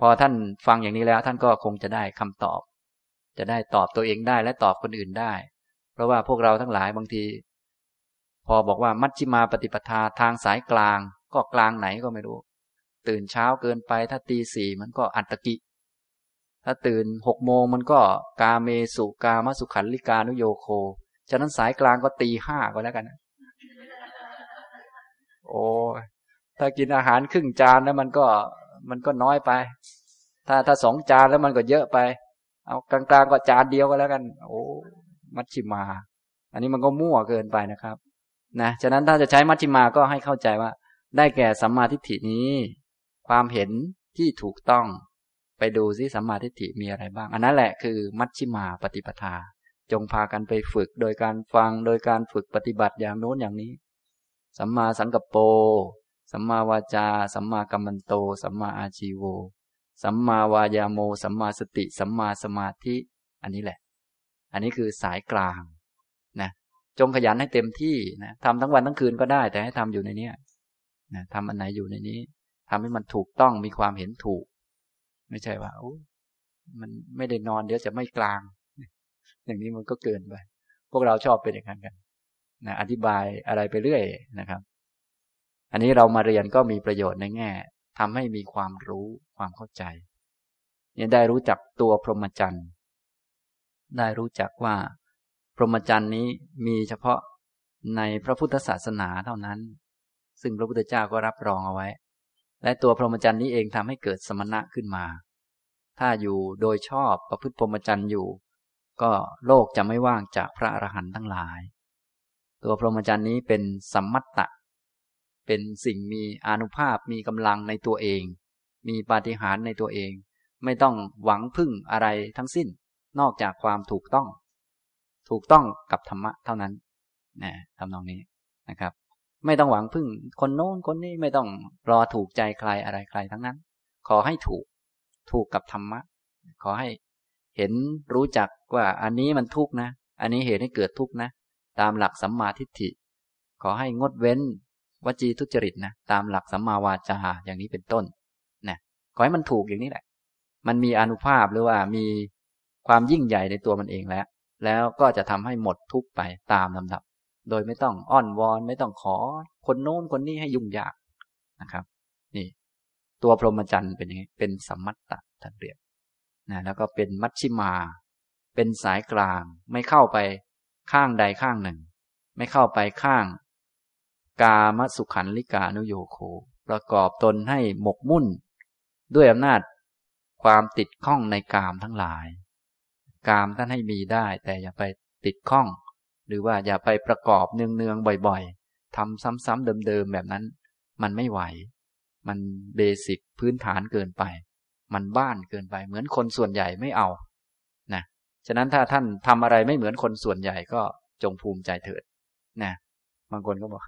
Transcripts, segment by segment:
พอท่านฟังอย่างนี้แล้วท่านก็คงจะได้คำตอบ จะได้ตอบตัวเองได้และตอบคนอื่นได้ เพราะว่าพวกเราทั้งหลายบางที พอบอกว่ามัชชิมาปฏิปทาทางสายกลาง ก็กลางไหนก็ไม่รู้ ตื่นเช้าเกินไป ถ้าตีสี่มันก็อัตตกิถ้าตื่นหกโมงมันก็กาเมสุกามสุขันลิกานุโยโค ฉะนั้นสายกลางก็ตีห้าก็แล้วกันโอ้ถ้ากินอาหารครึ่งจานแล้วมันก็ มันก็น้อยไป ถ้าถ้าสองจานแล้วมันก็เยอะไป เอากลางๆก็จานเดียวก็แล้วกัน โอ้มัชชิมา อันนี้มันก็มั่วเกินไปนะครับนะฉะนั้นถ้าจะใช้มัชชิมาก็ให้เข้าใจว่า ได้แก่สัมมาทิฏฐินี้ ความเห็นที่ถูกต้องไปดูซิสัมมาทิฏฐิมีอะไรบ้าง อันนั้นแหละคือมัชชิมาปฏิปทา จงพากันไปฝึกโดยการฟังโดยการฝึกปฏิบัติอย่างโน้นอย่างนี้ สัมมาสังกัปโป สัมมาวาจา สัมมากัมมันโต สัมมาอาชีโว สัมมาวายาโม สัมมาสติ สัมมาสมาธิ อันนี้แหละ อันนี้คือสายกลางนะจงขยันให้เต็มที่นะทำทั้งวันทั้งคืนก็ได้ แต่ให้ทำอยู่ในนี้นะทำอันไหนอยู่ในนี้ทำให้มันถูกต้องมีความเห็นถูก ไม่ใช่ว่าโอ้มันไม่ได้นอนเดี๋ยวจะไม่กลาง อย่างนี้มันก็เกินไป พวกเราชอบเป็นอย่างนั้นกันนะอธิบายอะไรไปเรื่อยนะครับ อันนี้เรามาเรียนก็มีประโยชน์ในแง่ทำให้มีความรู้ความเข้าใจเนี่ยได้รู้จักตัวพรหมจรรย์ได้รู้จักว่าพรหมจรรย์นี้มีเฉพาะในพระพุทธศาสนาเท่านั้น ซึ่งพระพุทธเจ้าก็รับรองเอาไว้ และตัวพรหมจรรย์นี้เองทำให้เกิดสมณะขึ้นมา ถ้าอยู่โดยชอบประพฤติพรหมจรรย์อยู่ ก็โลกจะไม่ว่างจากพระอรหันต์ทั้งหลาย ตัวพรหมจรรย์นี้เป็นสัมมัตตะ เป็นสิ่งมีอนุภาพมีกำลังในตัวเอง มีปาฏิหาริย์ในตัวเอง ไม่ต้องหวังพึ่งอะไรทั้งสิ้น นอกจากความถูกต้อง ถูกต้องกับธรรมะเท่านั้นนะทำนองนี้นะครับ ไม่ต้องหวังพึ่งคนโน้นคนนี้ไม่ต้องรอถูกใจใครอะไรใครทั้งนั้น ขอให้ถูกถูกกับธรรมะ ขอให้เห็นรู้จักว่าอันนี้มันทุกข์นะ อันนี้เหตุให้เกิดทุกข์นะ ตามหลักสัมมาทิฏฐิ ขอให้งดเว้น วจีทุจริตนะตามหลักสัมมาวาจาอย่างนี้เป็นต้นนะขอให้มันถูกอย่างนี้แหละ มันมีอนุภาพหรือว่ามีความยิ่งใหญ่ในตัวมันเองแล้ว แล้วก็จะทำให้หมดทุกไปตามลำดับ โดยไม่ต้องอ้อนวอนไม่ต้องขอ คนโน้นคนนี้ให้ยุ่งยากนะครับ นี่ ตัวพรหมจรรย์เป็นยังไงเป็นสัมมัตตะท่านเรียกนะแล้วก็เป็นมัชชิมา เป็นสายกลาง ไม่เข้าไปข้างใดข้างหนึ่ง ไม่เข้าไปข้าง กามสุขันลิกานุโยโคประกอบตนให้หมกมุ่น ด้วยอำนาจความติดข้องในกามทั้งหลาย กามท่านให้มีได้ แต่อย่าไปติดข้อง หรือว่าอย่าไปประกอบเนืองๆบ่อยๆทำซ้ำๆเดิมๆแบบนั้น มันไม่ไหว มันเบสิกพื้นฐานเกินไป มันบ้านเกินไป เหมือนคนส่วนใหญ่ไม่เอานะฉะนั้นถ้าท่านทำอะไรไม่เหมือนคนส่วนใหญ่ก็จงภูมิใจเถิดนะบางคนก็บอก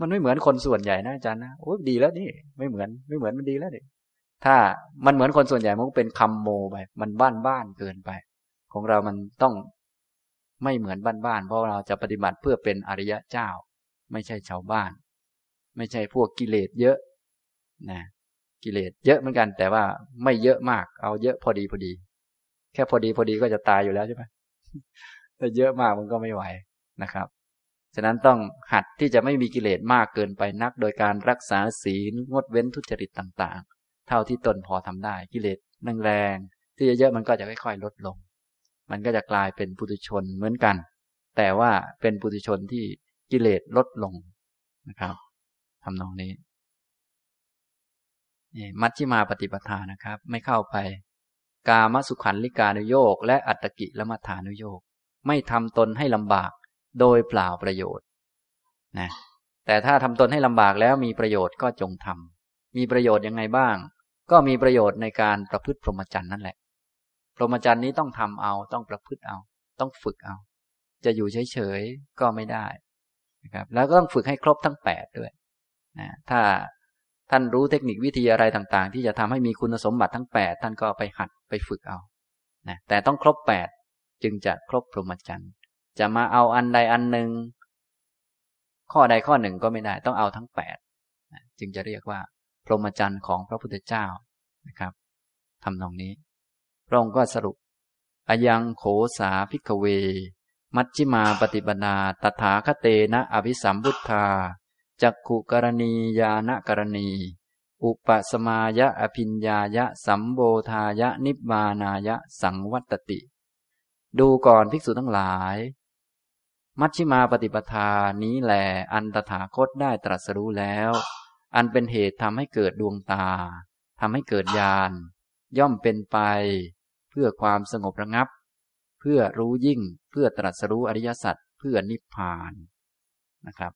มันไม่เหมือนคนส่วนใหญ่นะอาจารย์นะโอ้ดีแล้วนี่ ไม่เหมือนไม่เหมือนมันดีแล้วนี่ถ้ามันเหมือนคนส่วนใหญ่มันก็เป็นคำโมไป มันบ้านบ้านเกินไป ของเรามันต้องไม่เหมือนบ้านบ้านเพราะเราจะปฏิบัติเพื่อเป็นอริยะเจ้า ไม่ใช่ชาวบ้าน ไม่ใช่พวกกิเลสเยอะนะกิเลสเยอะเหมือนกัน แต่ว่าไม่เยอะมาก เอาเยอะพอดีพอดี แค่พอดีพอดีก็จะตายอยู่แล้วใช่ไหมแต่เยอะมากมันก็ไม่ไหวนะครับ ฉะนั้นต้องหัดที่จะไม่มีกิเลสมากเกินไปนัก โดยการรักษาศีลงดเว้นทุจริตต่างๆ เท่าที่ตนพอทำได้กิเลสแรงๆที่เยอะๆมันก็จะค่อยๆลดลง มันก็จะกลายเป็นปุถุชนเหมือนกัน แต่ว่าเป็นปุถุชนที่กิเลสลดลงนะครับทำนองนี้นี่มัชฌิมาปฏิปทานะครับ ไม่เข้าไป กามสุขันลิกานุโยกและอัตตกิละมัฐานุโยก ไม่ทำตนให้ลำบาก โดยเปล่าประโยชน์นะแต่ถ้าทำตนให้ลำบากแล้วมีประโยชน์ก็จงทำมีประโยชน์ยังไงบ้าง ก็มีประโยชน์ในการประพฤติพรหมจรรย์นั่นแหละ พรหมจรรย์นี้ต้องทำเอาต้องประพฤติเอา ต้องฝึกเอา จะอยู่เฉยๆก็ไม่ได้นะครับแล้วก็ต้องฝึกให้ครบทั้งแปดด้วยนะถ้าท่านรู้เทคนิควิธีอะไรต่างๆ ที่จะทำให้มีคุณสมบัติทั้งแปดท่านก็ไปหัดไปฝึกเอานะแต่ต้องครบแปดจึงจะครบพรหมจรรย์ จะมาเอาอันใดอันหนึ่งข้อใดข้อหนึ่งก็ไม่ได้ ต้องเอาทั้งแปดจึงจะเรียกว่า พรหมจรรย์ของพระพุทธเจ้านะครับทำตรงนี้ พระองค์ก็สรุปอายังโขสาพิกเว มัชฌิมาปฏิปนาตถาคเตนะอภิสัมพุทธาจักขุกรณียานกรณี อุปสมายะอภิญญายะสัมโบธายะนิบานายะสังวัตติ ดูก่อนภิกษุทั้งหลาย มัชฌิมาปฏิปทานี้แหลอันตถาคตได้ตรัสรู้แล้ว อันเป็นเหตุทำให้เกิดดวงตาทำให้เกิดญาณย่อมเป็นไป เพื่อความสงบระงับ เพื่อรู้ยิ่งเพื่อตรัสรู้อริยสัจเพื่อนิพพานนะครับ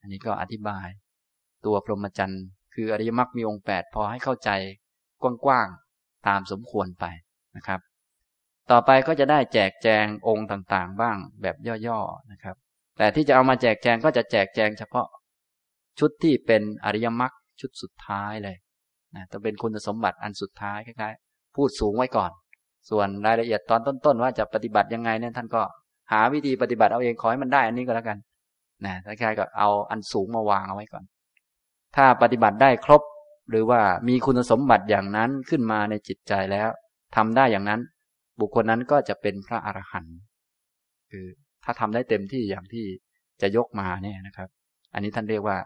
อันนี้ก็อธิบาย ตัวพรหมจรรย์คืออริยมรรคมีองค์แปดพอให้เข้าใจกว้างๆตามสมควรไปนะครับ ต่อไปก็จะได้แจกแจงองค์ต่างๆ บ้างแบบย่อๆนะครับ แต่ที่จะเอามาแจกแจงก็จะแจกแจงเฉพาะ ชุดที่เป็นอริยมรรคชุดสุดท้ายเลยนะจะเป็นคุณสมบัติอันสุดท้ายคล้ายๆพูดสูงไว้ก่อน ส่วนรายละเอียดตอนต้นๆ ว่าจะปฏิบัติยังไงเนี่ยท่านก็หาวิธีปฏิบัติเอาเองขอให้มันได้อันนี้ก็แล้วกันนะคล้ายๆกับเอาอันสูงมาวางเอาไว้ก่อน ถ้าปฏิบัติได้ครบ หรือว่ามีคุณสมบัติอย่างนั้นขึ้นมาในจิตใจแล้วทำได้อย่างนั้น บุคคลนั้นก็จะเป็นพระอรหันต์คือถ้าทำได้เต็มที่อย่างที่จะยกมาเนี่ยนะครับ อันนี้ท่านเรียกว่า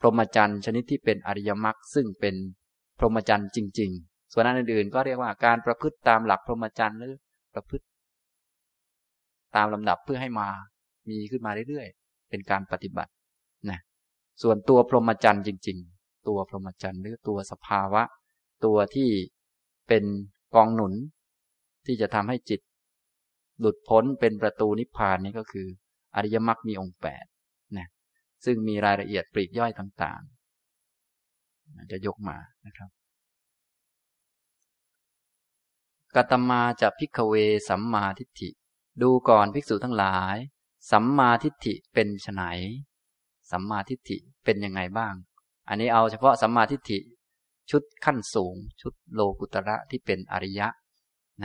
พรหมจรรย์ชนิดที่เป็นอริยมรรคซึ่งเป็นพรหมจรรย์จริง ๆ ส่วนอันอื่นๆก็เรียกว่าการประพฤติตามหลักพรหมจรรย์หรือประพฤติ ตามลำดับเพื่อให้มามีขึ้นมาเรื่อยๆ เป็นการปฏิบัตินะส่วนตัวพรหมจรรย์จริง ๆ ตัวพรหมจรรย์หรือตัวสภาวะ ตัวที่เป็นกองหนุน ที่จะทำให้จิต หลุดพ้นเป็นประตูนิพพานนี้ก็คือ อริยมรรคมีองค์แปดนะซึ่งมีรายละเอียดปลีกย่อยต่างๆ จะยกมานะครับกัตมาจะพิกเวสัมมาทิฏฐิ ดูก่อนภิกษุทั้งหลาย สัมมาทิฏฐิเป็นไนสัมมาทิฏฐิเป็นยังไงบ้าง อันนี้เอาเฉพาะสัมมาทิฏฐิชุดขั้นสูง ชุดโลกุตระที่เป็นอริยะ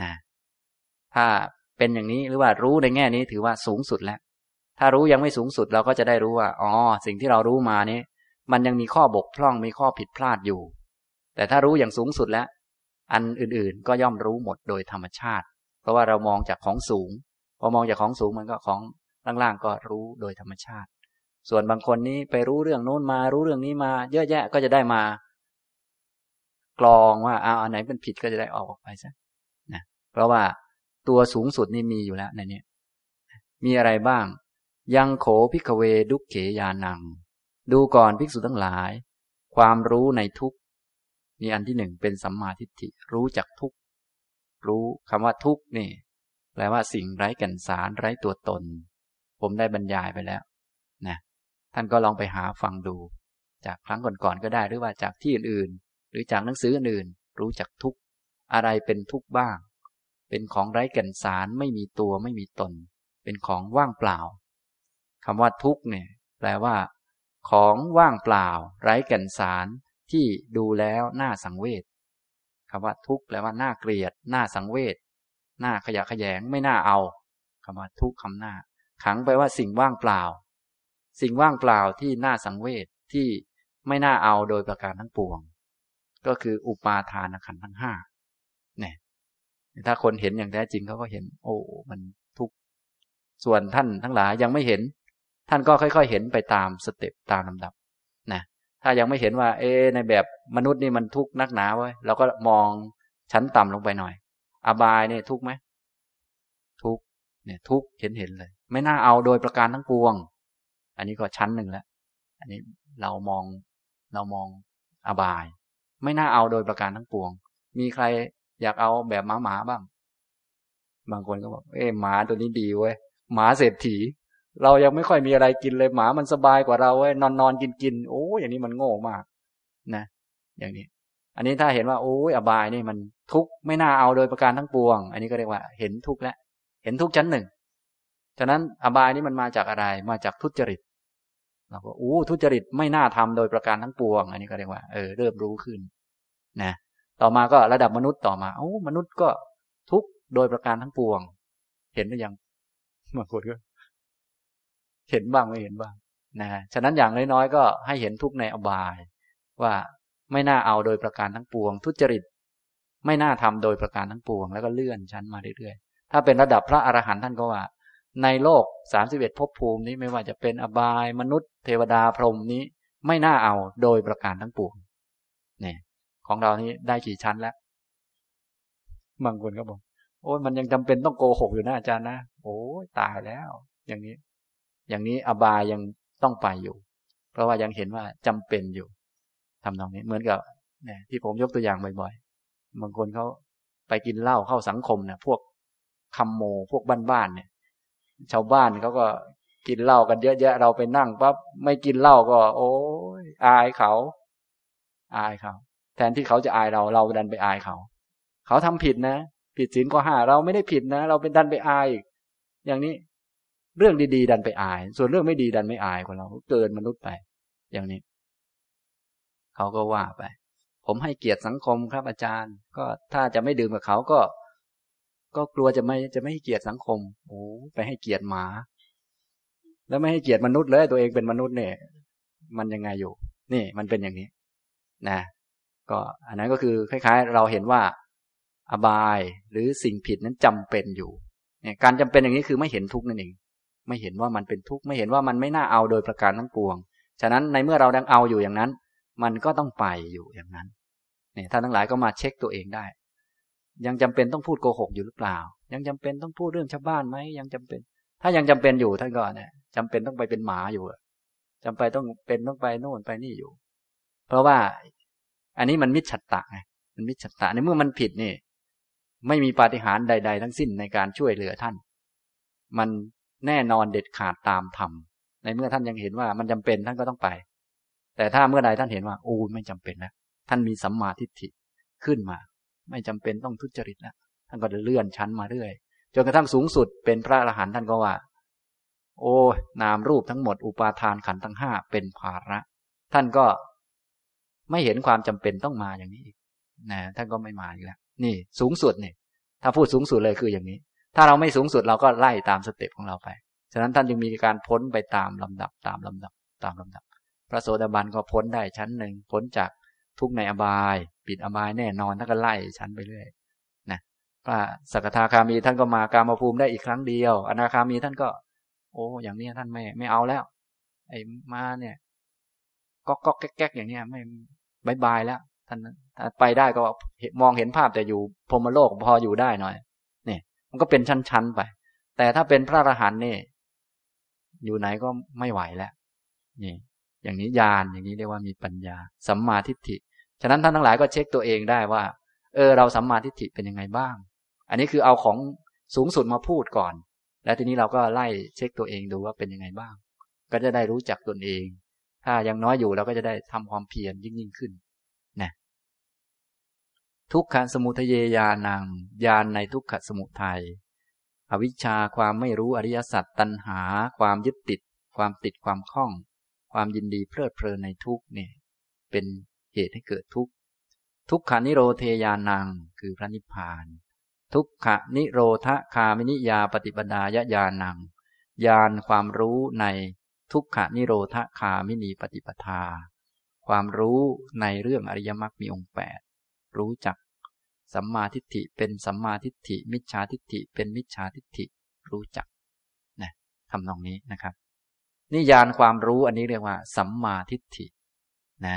นะ ถ้าเป็นอย่างนี้หรือว่ารู้ในแง่นี้ถือว่าสูงสุดแล้ว ถ้ารู้ยังไม่สูงสุดเราก็จะได้รู้ว่าอ๋อสิ่งที่เรารู้มานี้มันยังมีข้อบกพร่องมีข้อผิดพลาดอยู่ แต่ถ้ารู้อย่างสูงสุดแล้ว อันอื่นๆก็ย่อมรู้หมดโดยธรรมชาติ เพราะว่าเรามองจากของสูงพอมองจากของสูงมันก็ของล่างๆก็รู้โดยธรรมชาติ ส่วนบางคนนี้ไปรู้เรื่องโน้นมา รู้เรื่องนี้มา เยอะแยะก็จะได้มากรองว่าเอาอันไหนเป็นผิดก็จะได้ออกออกไปซะนะเพราะว่า ตัวสูงสุดนี่มีอยู่แล้วในนี้มีอะไรบ้าง ยังโขพิกเวดุกเขยานัง ดูก่อนภิกษุทั้งหลาย ความรู้ในทุกนี่อันที่หนึ่งเป็นสัมมาทิฏฐิรู้จักทุกรู้คำว่าทุกนี่ แปลว่าสิ่งไร้กันสารไร้ตัวตน ผมได้บรรยายไปแล้วนะท่านก็ลองไปหาฟังดู จากครั้งก่อนๆก็ได้หรือว่าจากที่อื่นๆ หรือจากหนังสืออื่นรู้จักทุกอะไรเป็นทุกบ้าง เป็นของไร้แกันสารไม่มีตัวไม่มีตน เป็นของว่างเปล่าคำว่าทุกเนี่ยแปลว่า ของว่างเปล่า ไร้แก่นสารที่ดูแล้วน่าสังเวชคำว่าทุกแปลว่าน่าเกลียดน่าสังเวชน่าขยะขยงไม่น่าเอาคำว่าทุกข์คำหน้า ขังไปว่าสิ่งว่างเปล่า สิ่งว่างเปล่าที่น่าสังเวชที่ไม่น่าเอาโดยประการทั้งปวง ก็คืออุปาทานขันธ์ทั้งห้า ถ้าคนเห็นอย่างแท้จริงเขาก็เห็น โอ้มันทุกส่วนท่านทั้งหลายยังไม่เห็น ท่านก็ค่อย ๆ เห็นไปตามสเต็ปตามลำดับนะถ้ายังไม่เห็นว่า เอในแบบมนุษย์นี่มันทุกข์นักหนาไว้เราก็มองชั้นต่ำลงไปหน่อย อบายเนี่ยทุกข์ไหมทุกข์เนี่ย ทุกข์เห็นเห็นเลย ไม่น่าเอาโดยประการทั้งปวง อันนี้ก็ชั้นหนึ่งแล้วอันนี้เรามองเรามองอบาย ไม่น่าเอาโดยประการทั้งปวง มีใคร อยากเอาแบบหมาหมาบ้าง บางคนก็บอกเอ๊หมาตัวนี้ดีเว้ยหมาเศรษฐี เรายังไม่ค่อยมีอะไรกินเลยหมามันสบายกว่าเราเว้ยนอนนอนกินกินโอ้อย่างนี้มันโง่มาก นะ อย่างนี้ อันนี้ถ้าเห็นว่าโอ้ยอบายนี่มันทุกข์ไม่น่าเอาโดยประการทั้งปวง อันนี้ก็เรียกว่า เห็นทุกข์แล้วเห็นทุกข์ชั้นหนึ่ง ฉะนั้นอบายนี่มันมาจากอะไร มาจากทุจริต เราก็อู้ทุจริตไม่น่าทำโดยประการทั้งปวง อันนี้ก็เรียกว่า เออ เริ่มรู้ขึ้น นะ ต่อมาก็ระดับมนุษย์ต่อมาโอ้มนุษย์ก็ทุกโดยประการทั้งปวง เห็นหรือยังบางคนก็เห็นบ้างไม่เห็นบ้างนะฉะนั้นอย่างน้อยๆก็ให้เห็นทุกในอบาย ว่าไม่น่าเอาโดยประการทั้งปวง ทุจริต ไม่น่าทำโดยประการทั้งปวง แล้วก็เลื่อนชั้นมาเรื่อยๆ ถ้าเป็นระดับพระอรหันต์ท่านก็ว่า ในโลกสามสิบเอ็ดภพภูมินี้ไม่ว่าจะเป็นอบายมนุษย์ เทวดาพรหมนี้ ไม่น่าเอาโดยประการทั้งปวงเนี่ย ของเรานี้ได้กี่ชั้นแล้วบางคนก็บอกโอ้ยมันยังจำเป็นต้องโกหกอยู่นะอาจารย์นะโอ้ยตายแล้ว อย่างนี้ อย่างนี้อบายยังต้องไปอยู่ เพราะว่ายังเห็นว่าจำเป็นอยู่ทำตรงนี้เหมือนกับเนี่ยที่ผมยกตัวอย่างบ่อยๆบางคนเขาไปกินเหล้าเข้าสังคมเนี่ยพวกคำโมพวกบ้านๆเนี่ย ชาวบ้านเขาก็กินเหล้ากันเยอะแยะเราไปนั่งปั๊บไม่กินเหล้าก็ โอ้ยอายเขา อายเขา แทนที่เขาจะอายเราเราดันไปอายเขา เขาทำผิดนะ ผิดศีลข้อห้าเราไม่ได้ผิดนะ เราเป็นดันไปอายอีกอย่างนี้เรื่องดีๆ ดันไปอาย ส่วนเรื่องไม่ดีดันไม่อายคนเราเกินมนุษย์ไป อย่างนี้ เขาก็ว่าไป ผมให้เกียรติสังคมครับอาจารย์ ก็ถ้าจะไม่ดื่มกับเขาก็ ก็กลัวจะไม่จะไม่ให้เกียรติสังคมโอ้ไปให้เกียรติหมา แล้วไม่ให้เกียรติมนุษย์เลยตัวเองเป็นมนุษย์เนี่ย มันยังไงอยู่ นี่มันเป็นอย่างนี้ นะ ก็อันนั้นก็คือคล้าย ๆ เราเห็นว่าอบายหรือสิ่งผิดนั้นจำเป็นอยู่เนี่ยการจำเป็นอย่างนี้คือไม่เห็นทุกข์นั่นเอง ไม่เห็นว่ามันเป็นทุกข์ไม่เห็นว่ามันไม่น่าเอาโดยประการทั้งปวง ฉะนั้นในเมื่อเราดังเอาอยู่อย่างนั้น มันก็ต้องไปอยู่อย่างนั้นเนี่ยท่านทั้งหลายก็มาเช็คตัวเองได้ ยังจำเป็นต้องพูดโกหกอยู่หรือเปล่า ยังจำเป็นต้องพูดเรื่องชาวบ้านไหมยังจำเป็น ถ้ายังจำเป็นอยู่ท่านก็เนี่ยจำเป็นต้องไปเป็นหมาอยู่จำไปต้องเป็นต้องไปโน่นไปนี่อยู่ เพราะว่า อันนี้มันมิจฉาตะไงมันมิจฉาตะในเมื่อมันผิดนี่ ไม่มีปาฏิหาริย์ใด ๆ ทั้งสิ้นในการช่วยเหลือท่าน มันแน่นอนเด็ดขาดตามธรรมในเมื่อท่านยังเห็นว่ามันจำเป็นท่านก็ต้องไป แต่ถ้าเมื่อใดท่านเห็นว่าโอ้ไม่จำเป็นแล้วท่านมีสัมมาทิฏฐิขึ้นมา ไม่จำเป็นต้องทุจริตแล้วท่านก็เลื่อนชั้นมาเรื่อยจนกระทั่งสูงสุดเป็นพระอรหันต์ท่านก็ว่า โอ้นามรูปทั้งหมด อุปาทานขันทั้งห้าเป็นภาระ ท่านก็ ไม่เห็นความจำเป็นต้องมาอย่างนี้อีกนะท่านก็ไม่มาอีกแล้ว นี่สูงสุดเนี่ยถ้าพูดสูงสุดเลยคืออย่างนี้ ถ้าเราไม่สูงสุดเราก็ไล่ตามสเต็ปของเราไป ฉะนั้นท่านจึงมีการพ้นไปตามลำดับตามลำดับตามลำดับ พระโสดาบันก็พ้นได้ชั้นหนึ่งพ้นจากทุกในอบาย ปิดอบายแน่นอนท่านก็ไล่ชั้นไปเรื่อยนะพระสกทาคามีท่านก็มากามาภูมิได้อีกครั้งเดียว อนาคามีท่านก็ โอ้ อย่างนี้ท่านไม่ไม่เอาแล้ว ไอ้มาเนี่ย ก็ก็แก๊กๆอย่างเนี้ยไม่บายบายแล้วท่านไปได้ก็มองเห็นภาพแต่อยู่พรมโลกพออยู่ได้หน่อยเนี่ยมันก็เป็นชั้นๆไป แต่ถ้าเป็นพระอรหันต์นี่อยู่ไหนก็ไม่ไหวแล้วนี่อย่างนี้ญาณอย่างนี้เรียกว่ามีปัญญา สัมมาทิฏฐิ ฉะนั้นท่านทั้งหลายก็เช็คตัวเองได้ว่า เออ เราสัมมาทิฏฐิเป็นยังไงบ้าง อันนี้คือเอาของสูงสุดมาพูดก่อน แล้วทีนี้เราก็ไล่เช็คตัวเองดูว่าเป็นยังไงบ้าง ก็จะได้รู้จักตนเอง ถ้ายังน้อยอยู่เราก็จะได้ทำความเพียรยิ่งยิ่งขึ้นนะทุกขสมุทเยยานังยานในทุกขสมุทัยอวิชชาความไม่รู้อริยสัจตัณหา ความยึดติด ความติดความคล้อง ความยินดีเพลิดเพลินในทุกเนี่ยเป็นเหตุให้เกิดทุกข์ทุกขานิโรเทยานังคือพระนิพพาน ทุกขนิโรธคามินิยาปฏิปดายญาณังญาณความรู้ใน ทุกขานิโรธคามินีปฏิปทา ความรู้ในเรื่องอริยมรรคมีองค์แปดรู้จัก สัมมาทิฏฐิเป็นสัมมาทิฏฐิ มิจฉาทิฏฐิ เป็นมิจฉาทิฏฐิ รู้จักนะทำตรงนี้นะครับ นิยานความรู้อันนี้เรียกว่า สัมมาทิฏฐินะ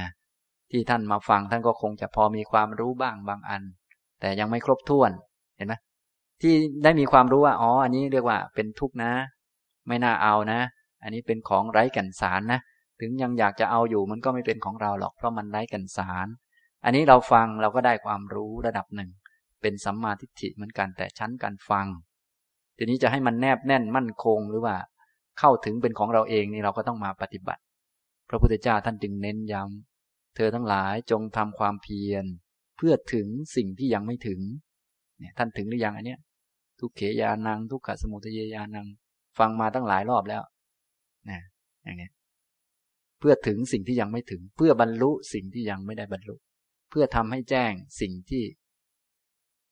ที่ท่านมาฟังท่านก็คงจะพอมีความรู้บ้างบางอัน แต่ยังไม่ครบถ้วนเห็นไหมที่ได้มีความรู้ว่าอ๋ออันนี้เรียกว่าเป็นทุกข์นะ ไม่น่าเอานะ อันนี้เป็นของไร้กันสารนะ ถึงยังอยากจะเอาอยู่มันก็ไม่เป็นของเราหรอกเพราะมันไร้กันสาร อันนี้เราฟังเราก็ได้ความรู้ระดับหนึ่ง เป็นสัมมาทิฏฐิเหมือนกันแต่ชั้นการฟัง ทีนี้จะให้มันแนบแน่นมั่นคงหรือว่า เข้าถึงเป็นของเราเองนี่เราก็ต้องมาปฏิบัติ พระพุทธเจ้าท่านจึงเน้นย้ำเธอทั้งหลายจงทำความเพียร เพื่อถึงสิ่งที่ยังไม่ถึงเนี่ยท่านถึงหรือยังอันเนี้ยทุกเขยานัง ทุกขสมุทัยยานัง ฟังมาตั้งหลายรอบแล้ว อย่างเนี้ยเพื่อถึงสิ่งที่ยังไม่ถึง เพื่อบรรลุสิ่งที่ยังไม่ได้บรรลุ เพื่อทำให้แจ้งสิ่งที่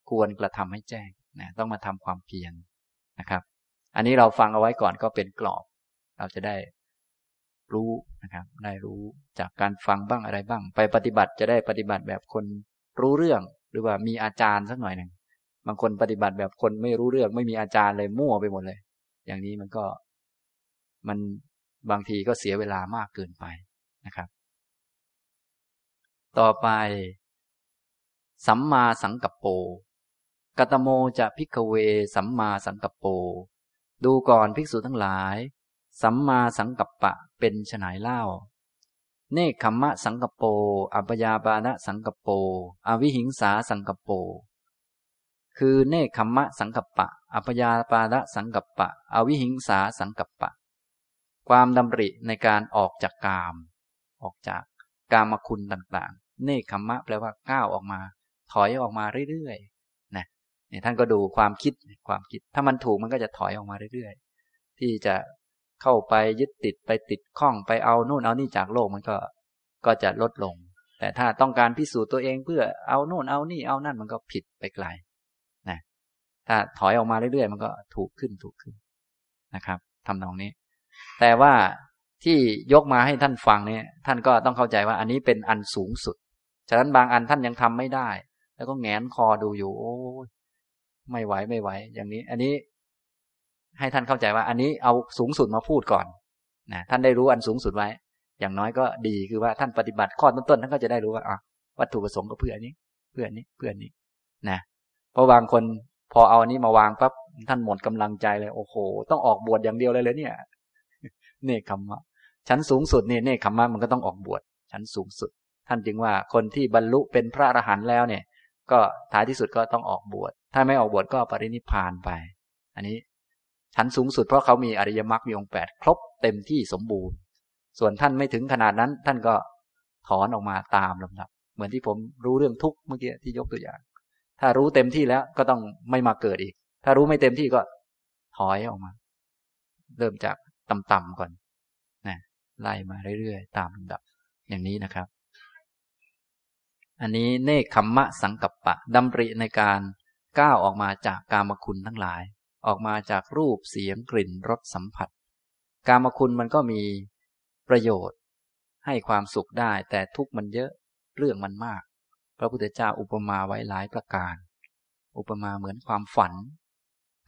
ควรกระทำให้แจ้งนะต้องมาทำความเพียรนะครับ อันนี้เราฟังเอาไว้ก่อนก็เป็นกรอบ เราจะได้รู้นะครับได้รู้จากการฟังบ้างอะไรบ้าง ไปปฏิบัติจะได้ปฏิบัติแบบคนรู้เรื่อง หรือว่ามีอาจารย์สักหน่อยหนึ่งบางคนปฏิบัติแบบคนไม่รู้เรื่อง ไม่มีอาจารย์เลยมั่วไปหมดเลย อย่างนี้มันก็มัน บางทีก็เสียเวลามากเกินไปนะครับ ต่อไป สัมมาสังกัปโปกตโมจะพิกเว สัมมาสังกัปโป ดูก่อนภิกษุทั้งหลาย สัมมาสังกัปปะเป็นฉนายเล่า เนคขมมะสังกัปโป อัปยาบานะสังกัปโป อวิหิงสาสังกัปโป คือเนคขมมะสังกัปปะ อัปยาปานะสังกัปปะ อวิหิงสาสังกัปปะ ความดำริในการออกจากกาม ออกจากกามคุณต่างๆ เนคขมมะแปลว่าก้าวออกมา ถอยออกมาเรื่อยๆนี่ท่านก็ดูความคิดความคิด ถ้ามันถูกมันก็จะถอยออกมาเรื่อยๆ ที่จะเข้าไปยึดติดไปติดข้องไปเอาโน่นเอานี่จากโลกมันก็ก็จะลดลง แต่ถ้าต้องการพิสูจน์ตัวเองเพื่อเอาโน่นเอานี่เอานั่นมันก็ผิดไปไกลนะถ้าถอยออกมาเรื่อยๆ มันก็ถูกขึ้นถูกขึ้นนะครับทำตรงนี้ แต่ว่าที่ยกมาให้ท่านฟังเนี่ย ท่านก็ต้องเข้าใจว่า อันนี้เป็นอันสูงสุด ฉะนั้นบางอันท่านยังทำไม่ได้ แล้วก็แงนคอดูอยู่ โอ้ไม่ไหวไม่ไหว อย่างนี้ อันนี้ ให้ท่านเข้าใจว่า อันนี้เอาสูงสุดมาพูดก่อนนะท่านได้รู้อันสูงสุดไว้ อย่างน้อยก็ดีคือว่าท่านปฏิบัติข้อต้นๆท่านก็จะได้รู้ว่าอะวัตถุประสงค์ก็เพื่ออันนี้ เพื่ออันนี้เพื่ออันนี้ นะเพราะบางคนพอเอาอันนี้มาวางปั๊บท่านหมดกำลังใจเลยโอ้โห ต้องออกบวชอย่างเดียวเลยเลยเนี่ย เนคขมมะ ชั้นสูงสุดเนี่ยเนคขมมะมันก็ต้องออกบวชชั้นสูงสุด ท่านจึงว่าคนที่บรรลุเป็นพระอรหันต์แล้วเนี่ย ก็ท้ายที่สุดก็ต้องออกบวชถ้าไม่ออกบวชก็ปรินิพานไป อันนี้ ชั้นสูงสุดเพราะเขามีอริยมรรคมีองค์แปดครบเต็มที่สมบูรณ์ ส่วนท่านไม่ถึงขนาดนั้น ท่านก็ถอนออกมาตามลำดับ เหมือนที่ผมรู้เรื่องทุกเมื่อกี้ที่ยกตัวอย่าง ถ้ารู้เต็มที่แล้วก็ต้องไม่มาเกิดอีก ถ้ารู้ไม่เต็มที่ก็ถอยออกมา เริ่มจาก ต่ำๆก่อนนะไล่มาเรื่อยๆ ตามลำดับ อย่างนี้นะครับ อันนี้เนคขมมะสังกัปปะดำริในการก้าวออกมาจากกามคุณทั้งหลาย ออกมาจากรูปเสียงกลิ่นรสสัมผัส กามคุณมันก็มีประโยชน์ ให้ความสุขได้ แต่ทุกมันเยอะเรื่องมันมาก พระพุทธเจ้าอุปมาไว้หลายประการ อุปมาเหมือนความฝัน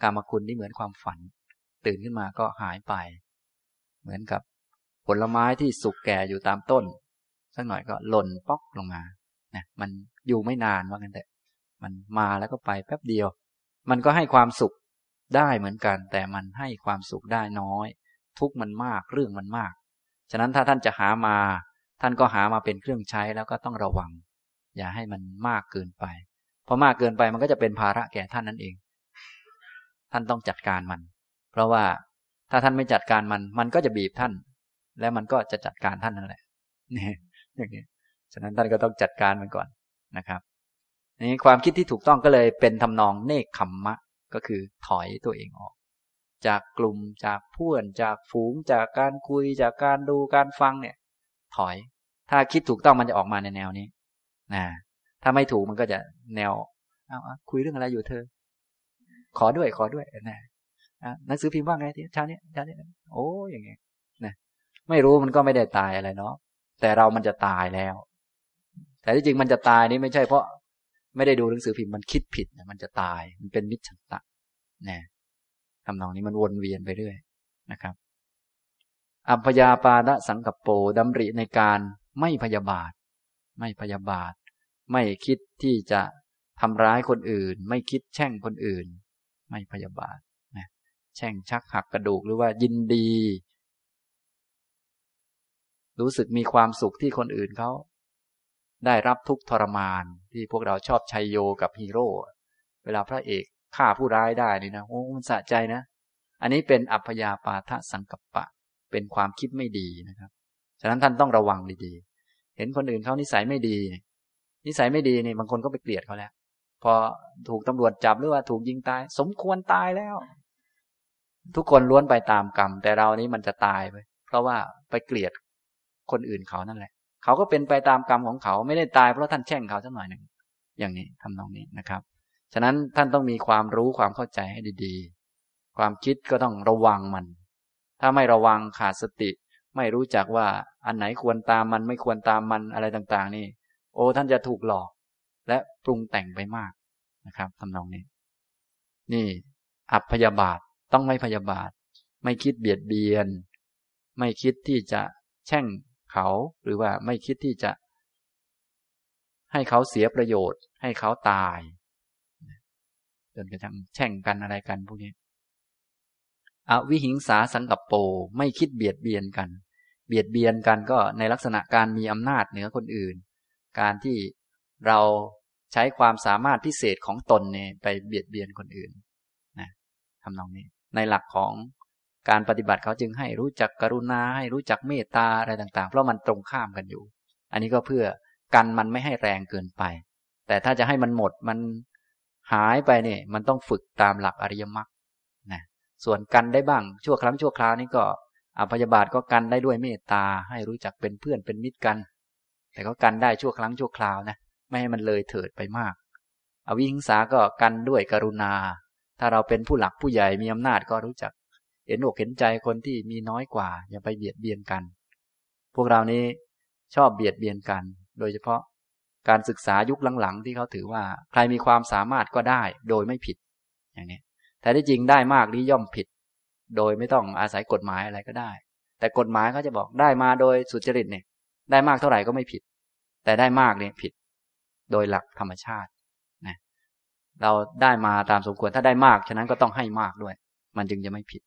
กามคุณนี่เหมือนความฝัน ตื่นขึ้นมาก็หายไป เหมือนกับผลไม้ที่สุกแก่อยู่ตามต้น สักหน่อยก็หล่นป๊อกลงมานะมันอยู่ไม่นานว่ากันแต่มันมาแล้วก็ไปแป๊บเดียว มันก็ให้ความสุขได้เหมือนกัน แต่มันให้ความสุขได้น้อย ทุกมันมากเรื่องมันมาก ฉะนั้นถ้าท่านจะหามา ท่านก็หามาเป็นเครื่องใช้แล้วก็ต้องระวัง อย่าให้มันมากเกินไปเพราะมากเกินไปมันก็จะเป็นภาระแก่ท่านนั่นเอง ท่านต้องจัดการมัน เพราะว่า ถ้าท่านไม่จัดการมัน มันก็จะบีบท่าน และมันก็จะจัดการท่านนั่นแหละนี่อย่างนี้ฉะนั้นท่านก็ต้องจัดการมันก่อนนะครับนี่ความคิดที่ถูกต้องก็เลยเป็นทำนองเนคขมมะ ก็คือถอยตัวเองออก จากกลุ่มจากเพื่อนจากฝูง จากการคุย จากการดูการฟังเนี่ย ถอย ถ้าคิดถูกต้องมันจะออกมาในแนวนี้นะถ้าไม่ถูกมันก็จะแนวเอาคุยเรื่องอะไรอยู่เธอ ขอด้วยขอด้วยนะ หนังสือพิมพ์ว่าไงที่เช้านี้เช้านี้โอ้อย่างเงี้ยนะไม่รู้มันก็ไม่ได้ตายอะไรเนาะแต่เรามันจะตายแล้ว แต่ที่จริงมันจะตายนี่ไม่ใช่เพราะ ไม่ได้ดูหนังสือพิมพ์มันคิดผิดมันจะตายมันเป็นมิจฉาตะนะทำนองนี้มันวนเวียนไปเรื่อยนะครับอัพยาปาะสังกปโปดำริในการไม่พยาบาท ไม่พยาบาท ไม่คิดที่จะทำร้ายคนอื่น ไม่คิดแช่งคนอื่น ไม่พยาบาท แช่งชักหักกระดูกหรือว่ายินดี รู้สึกมีความสุขที่คนอื่นเขาได้รับทุกทรมานที่พวกเราชอบชัยโยกับฮีโร่เวลาพระเอกฆ่าผู้ร้ายได้นี่นะโอ้มันสะใจนะ อันนี้เป็นอัพยาปาทะสังกัปปะ เป็นความคิดไม่ดีนะครับ ฉะนั้นท่านต้องระวังดีๆ เห็นคนอื่นเขานิสัยไม่ดี นิสัยไม่ดีนี่บางคนก็ไปเกลียดเขาแล้ว พอถูกตำรวจจับหรือว่าถูกยิงตาย สมควรตายแล้ว ทุกคนล้วนไปตามกรรม แต่เรานี้มันจะตายไป เพราะว่าไปเกลียดคนอื่นเขานั่นแหละ เขาก็เป็นไปตามกรรมของเขาไม่ได้ตายเพราะท่านแช่งเขาสักหน่อยหนึ่งอย่างนี้ทำนองนี้นะครับ ฉะนั้นท่านต้องมีความรู้ความเข้าใจให้ดีๆ ความคิดก็ต้องระวังมัน ถ้าไม่ระวังขาดสติ ไม่รู้จักว่าอันไหนควรตามมันไม่ควรตามมันอะไรต่างๆ นี่ โอ้ท่านจะถูกหลอก และปรุงแต่งไปมากนะครับทำนองนี้ นี่ อัพยาบาท ต้องไม่พยาบาท ไม่คิดเบียดเบียน ไม่คิดที่จะแช่งเขา หรือว่าไม่คิดที่จะ ให้เขาเสียประโยชน์ ให้เขาตายจนกระทั่งแช่งกันอะไรกันพวกนี้อวิหิงสาสังกัปโปไม่คิดเบียดเบียนกัน เบียดเบียนกันก็ในลักษณะการมีอำนาจเหนือคนอื่น การที่เราใช้ความสามารถพิเศษของตนเนี่ยไปเบียดเบียนคนอื่นนะทำนองนี้ ในหลักของการปฏิบัติเขาจึงให้รู้จักกรุณาให้รู้จักเมตตาอะไรต่างๆ เพราะมันตรงข้ามกันอยู่ อันนี้ก็เพื่อกันมันไม่ให้แรงเกินไป แต่ถ้าจะให้มันหมดมันหายไปเนี่ยมันต้องฝึกตามหลักอริยมรรคนะส่วนกันได้บ้างชั่วครั้งชั่วคราวนี้ก็อภยาบาทก็กันได้ด้วยเมตตาให้รู้จักเป็นเพื่อนเป็นมิตรกัน แต่ก็กันได้ชั่วครั้งชั่วคราวนะไม่ให้มันเลยเถิดไปมาก อวิหิงสาก็กันด้วยกรุณา ถ้าเราเป็นผู้หลักผู้ใหญ่มีอำนาจก็รู้จัก เห็นอกเห็นใจคนที่มีน้อยกว่า อย่าไปเบียดเบียนกัน พวกเรานี้ชอบเบียดเบียนกัน โดยเฉพาะการศึกษายุคหลังๆ ที่เขาถือว่า ใครมีความสามารถก็ได้โดยไม่ผิด อย่างนี้แต่ที่จริงได้มากนี้ย่อมผิด โดยไม่ต้องอาศัยกฎหมายอะไรก็ได้ แต่กฎหมายเขาจะบอกได้มาโดยสุจริตเนี่ย ได้มากเท่าไหร่ก็ไม่ผิด แต่ได้มากเนี่ยผิด โดยหลักธรรมชาติ เราได้มาตามสมควรถ้าได้มากฉะนั้นก็ต้องให้มากด้วย มันจึงจะไม่ผิด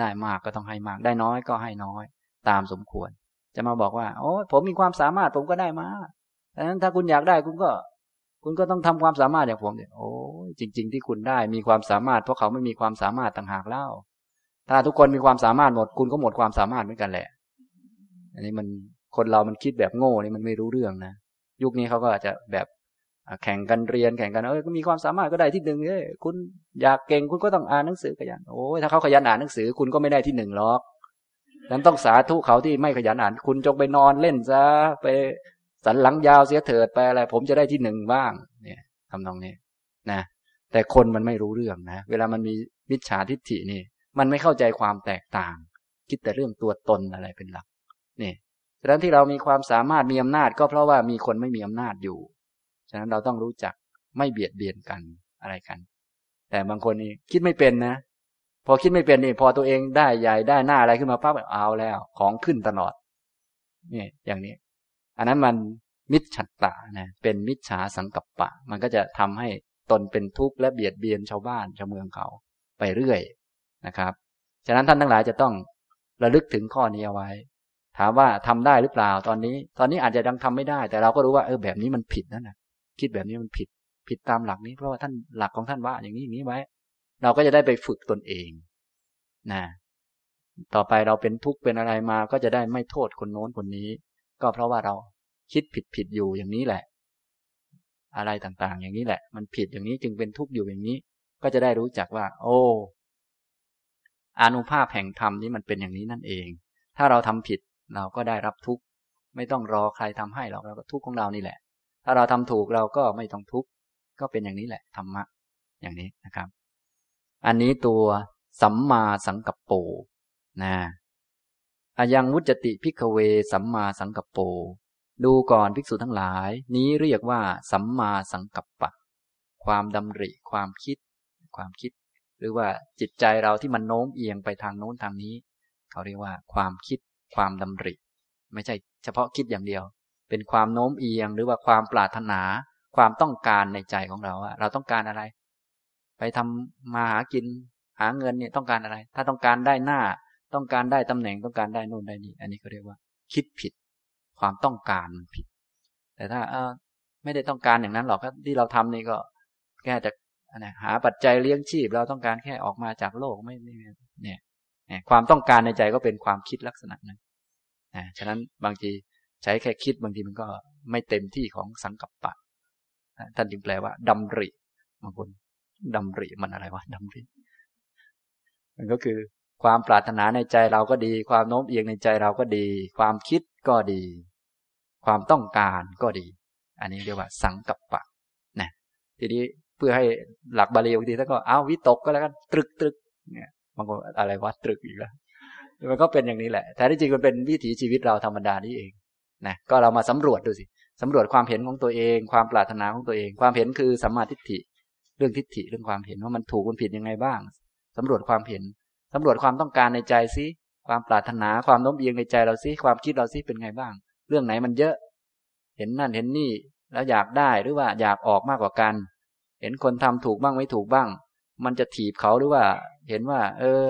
ได้มากก็ต้องให้มาก ได้น้อยก็ให้น้อย ตามสมควร จะมาบอกว่า โอ้ผมมีความสามารถผมก็ได้มาดังนั้นถ้าคุณอยากได้คุณก็ คุณก็ต้องทำความสามารถอย่างผมเนี่ยโอ้จริง ๆ ที่คุณได้มีความสามารถ เพราะเขาไม่มีความสามารถต่างหากเล่า ถ้าทุกคนมีความสามารถหมด คุณก็หมดความสามารถเหมือนกันแหละ อันนี้มันคนเรามันคิดแบบโง่นี่มันไม่รู้เรื่องนะยุคนี้เขาก็อาจจะแบบ แข่งกันเรียนแข่งกันเออมีความสามารถก็ได้ที่หนึ่งเอ้คุณอยากเก่งคุณก็ต้องอ่านหนังสือขยันโอ้ยถ้าเขาขยันอ่านหนังสือคุณก็ไม่ได้ที่หนึ่งหรอกนั้นต้องสาธุเขาที่ไม่ขยันอ่าน คุณจงไปนอนเล่นซะไปสันหลังยาวเสียเถิดไปอะไรผมจะได้ที่หนึ่งบ้าง เนี่ยทำนองนี้นะแต่คนมันไม่รู้เรื่องนะเวลามันมีมิจฉาทิฏฐินี่ มันไม่เข้าใจความแตกต่าง คิดแต่เรื่องตัวตนอะไรเป็นหลักนี่ดังนั้นที่เรามีความสามารถมีอำนาจก็เพราะว่ามีคนไม่มีอำนาจอยู่ ฉะนั้นเราต้องรู้จักไม่เบียดเบียนกันอะไรกัน แต่บางคนนี่คิดไม่เป็นนะ พอคิดไม่เป็นนี่พอตัวเองได้ใหญ่ได้หน้าอะไรขึ้นมาปั๊บเอาแล้ว ของขึ้นตลอดนี่อย่างนี้ อันนั้นมันมิจฉัตตะนะเป็นมิจฉาสังกัปปะ มันก็จะทำให้ตนเป็นทุกข์และเบียดเบียนชาวบ้านชาวเมืองเขาไปเรื่อยนะครับ ฉะนั้นท่านทั้งหลายจะต้องระลึกถึงข้อนี้เอาไว้ ถามว่าทำได้หรือเปล่าตอนนี้ ตอนนี้อาจจะยังทำไม่ได้ แต่เราก็รู้ว่าเออแบบนี้มันผิดนั่นแหละ คิดแบบนี้มันผิด ผิดตามหลักนี้ เพราะว่าท่านหลักของท่านว่า อย่างนี้อย่างนี้ไว้ เราก็จะได้ไปฝึกตนเองนะต่อไปเราเป็นทุกข์เป็นอะไรมาก็จะได้ไม่โทษคนโน้นคนนี้ ก็เพราะว่าเราคิดผิดผิดอยู่อย่างนี้แหละ อะไรต่างๆ อย่างนี้แหละ มันผิดอย่างนี้จึงเป็นทุกข์อยู่อย่างนี้ ก็จะได้รู้จักว่า โอ้อนุภาพแห่งธรรมนี้มันเป็นอย่างนี้นั่นเอง ถ้าเราทำผิดเราก็ได้รับทุกข์ไม่ต้องรอใครทำให้เราเราก็ทุกข์ของเรานี่แหละ ถ้าเราทำถูกเราก็ไม่ต้องทุกข์ก็เป็นอย่างนี้แหละธรรมะอย่างนี้นะครับ อันนี้ตัวสัมมาสังกัปโปนะอายังวุจติพิกเว สัมมาสังกัปโป ดูก่อนภิกษุทั้งหลาย นี้เรียกว่า สัมมาสังกัปปะ ความดำริความคิด ความคิด หรือว่าจิตใจเราที่มันโน้มเอียงไปทางโน้นทางนี้ เขาเรียกว่า ความคิด ความดำริ ไม่ใช่เฉพาะคิดอย่างเดียว เป็นความโน้มเอียงหรือว่าความปรารถนาความต้องการในใจของเราอะเราต้องการอะไร ไปทำมาหากินหาเงินเนี่ยต้องการอะไร ถ้าต้องการได้หน้า ต้องการได้ตำแหน่งต้องการได้นู่นได้นี่อันนี้เขาเรียกว่า คิดผิด ความต้องการมันผิด แต่ถ้าเออไม่ได้ต้องการอย่างนั้นหรอกที่เราทำนี่ก็แค่จะหาปัจจัยเลี้ยงชีพ เราต้องการแค่ออกมาจากโลกไม่เนี่ยความต้องการในใจก็เป็นความคิดลักษณะนั้นฉะนั้นบางที ใช้แค่คิดบางทีมันก็ไม่เต็มที่ของสังกัปปะท่านจึงแปลว่าดำริบางคนดำริมันอะไรวะดำริ มันก็คือความปรารถนาในใจเราก็ดี ความโน้มเอียงในใจเราก็ดี ความคิดก็ดี ความต้องการก็ดี อันนี้เรียกว่า สังกัปปะนะทีนี้เพื่อให้หลักบาลีบางทีท่านก็เอาวิตกก็แล้วกันตรึกตรึกเนี่ยบางคนอะไรวะตรึกอีกแล้วมันก็เป็นอย่างนี้แหละแต่ที่จริงมันเป็นวิถีชีวิตเราธรรมดานี่เอง นะก็เรามาสำรวจดูสิสำรวจความเห็นของตัวเอง ความปรารถนาของตัวเอง ความเห็นคือสัมมาทิฏฐิ เรื่องทิฏฐิเรื่องความเห็นว่ามันถูกมันผิดยังไงบ้างสำรวจความเห็นสำรวจความต้องการในใจซิความปรารถนาความโน้มเอียงในใจเราซิความคิดเราซิเป็นไงบ้าง เรื่องไหนมันเยอะ เห็นนั่นเห็นนี่แล้วอยากได้หรือว่าอยากออกมากกว่ากัน เห็นคนทำถูกบ้างไม่ถูกบ้าง มันจะถีบเขาหรือว่า เห็นว่า เออ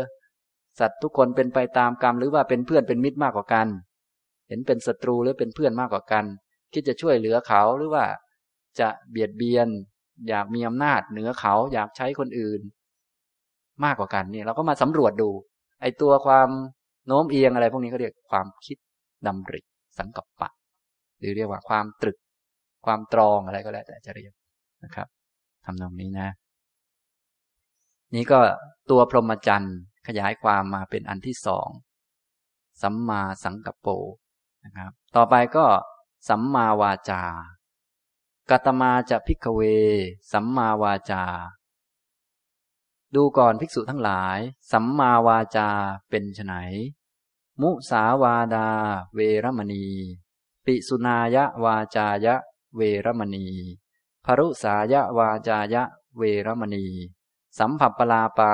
สัตว์ทุกคนเป็นไปตามกรรมหรือว่าเป็นเพื่อนเป็นมิตรมากกว่ากัน ห็นเป็นศัตรูหรือเป็นเพื่อนมากกว่ากัน คิดจะช่วยเหลือเขาหรือว่า จะเบียดเบียน อยากมีอำนาจเหนือเขาอยากใช้คนอื่น มากกว่ากันเนี่ยเราก็มาสำรวจดู ไอตัวความโน้มเอียงอะไร พวกนี้เขาเรียกความคิดดำริสังกัปปะ หรือเรียกว่าความตรึก ความตรองอะไรก็แล้วแต่จะเรียกนะครับทำตรงนี้นะ นี่ก็ตัวพรหมจรรย์ขยายความมาเป็นอันที่สองสัมมาสังกัปโป นะครับ ต่อไปก็สัมมาวาจากตมาจะพิกเว สัมมาวาจา ดูก่อนภิกษุทั้งหลาย สัมมาวาจาเป็นไนมุสาวาดา เวรมณี ปิสุนายะวาจายะ เวรมณีภรุสายะวาจายะ เวรมณี สัมผัปลาปา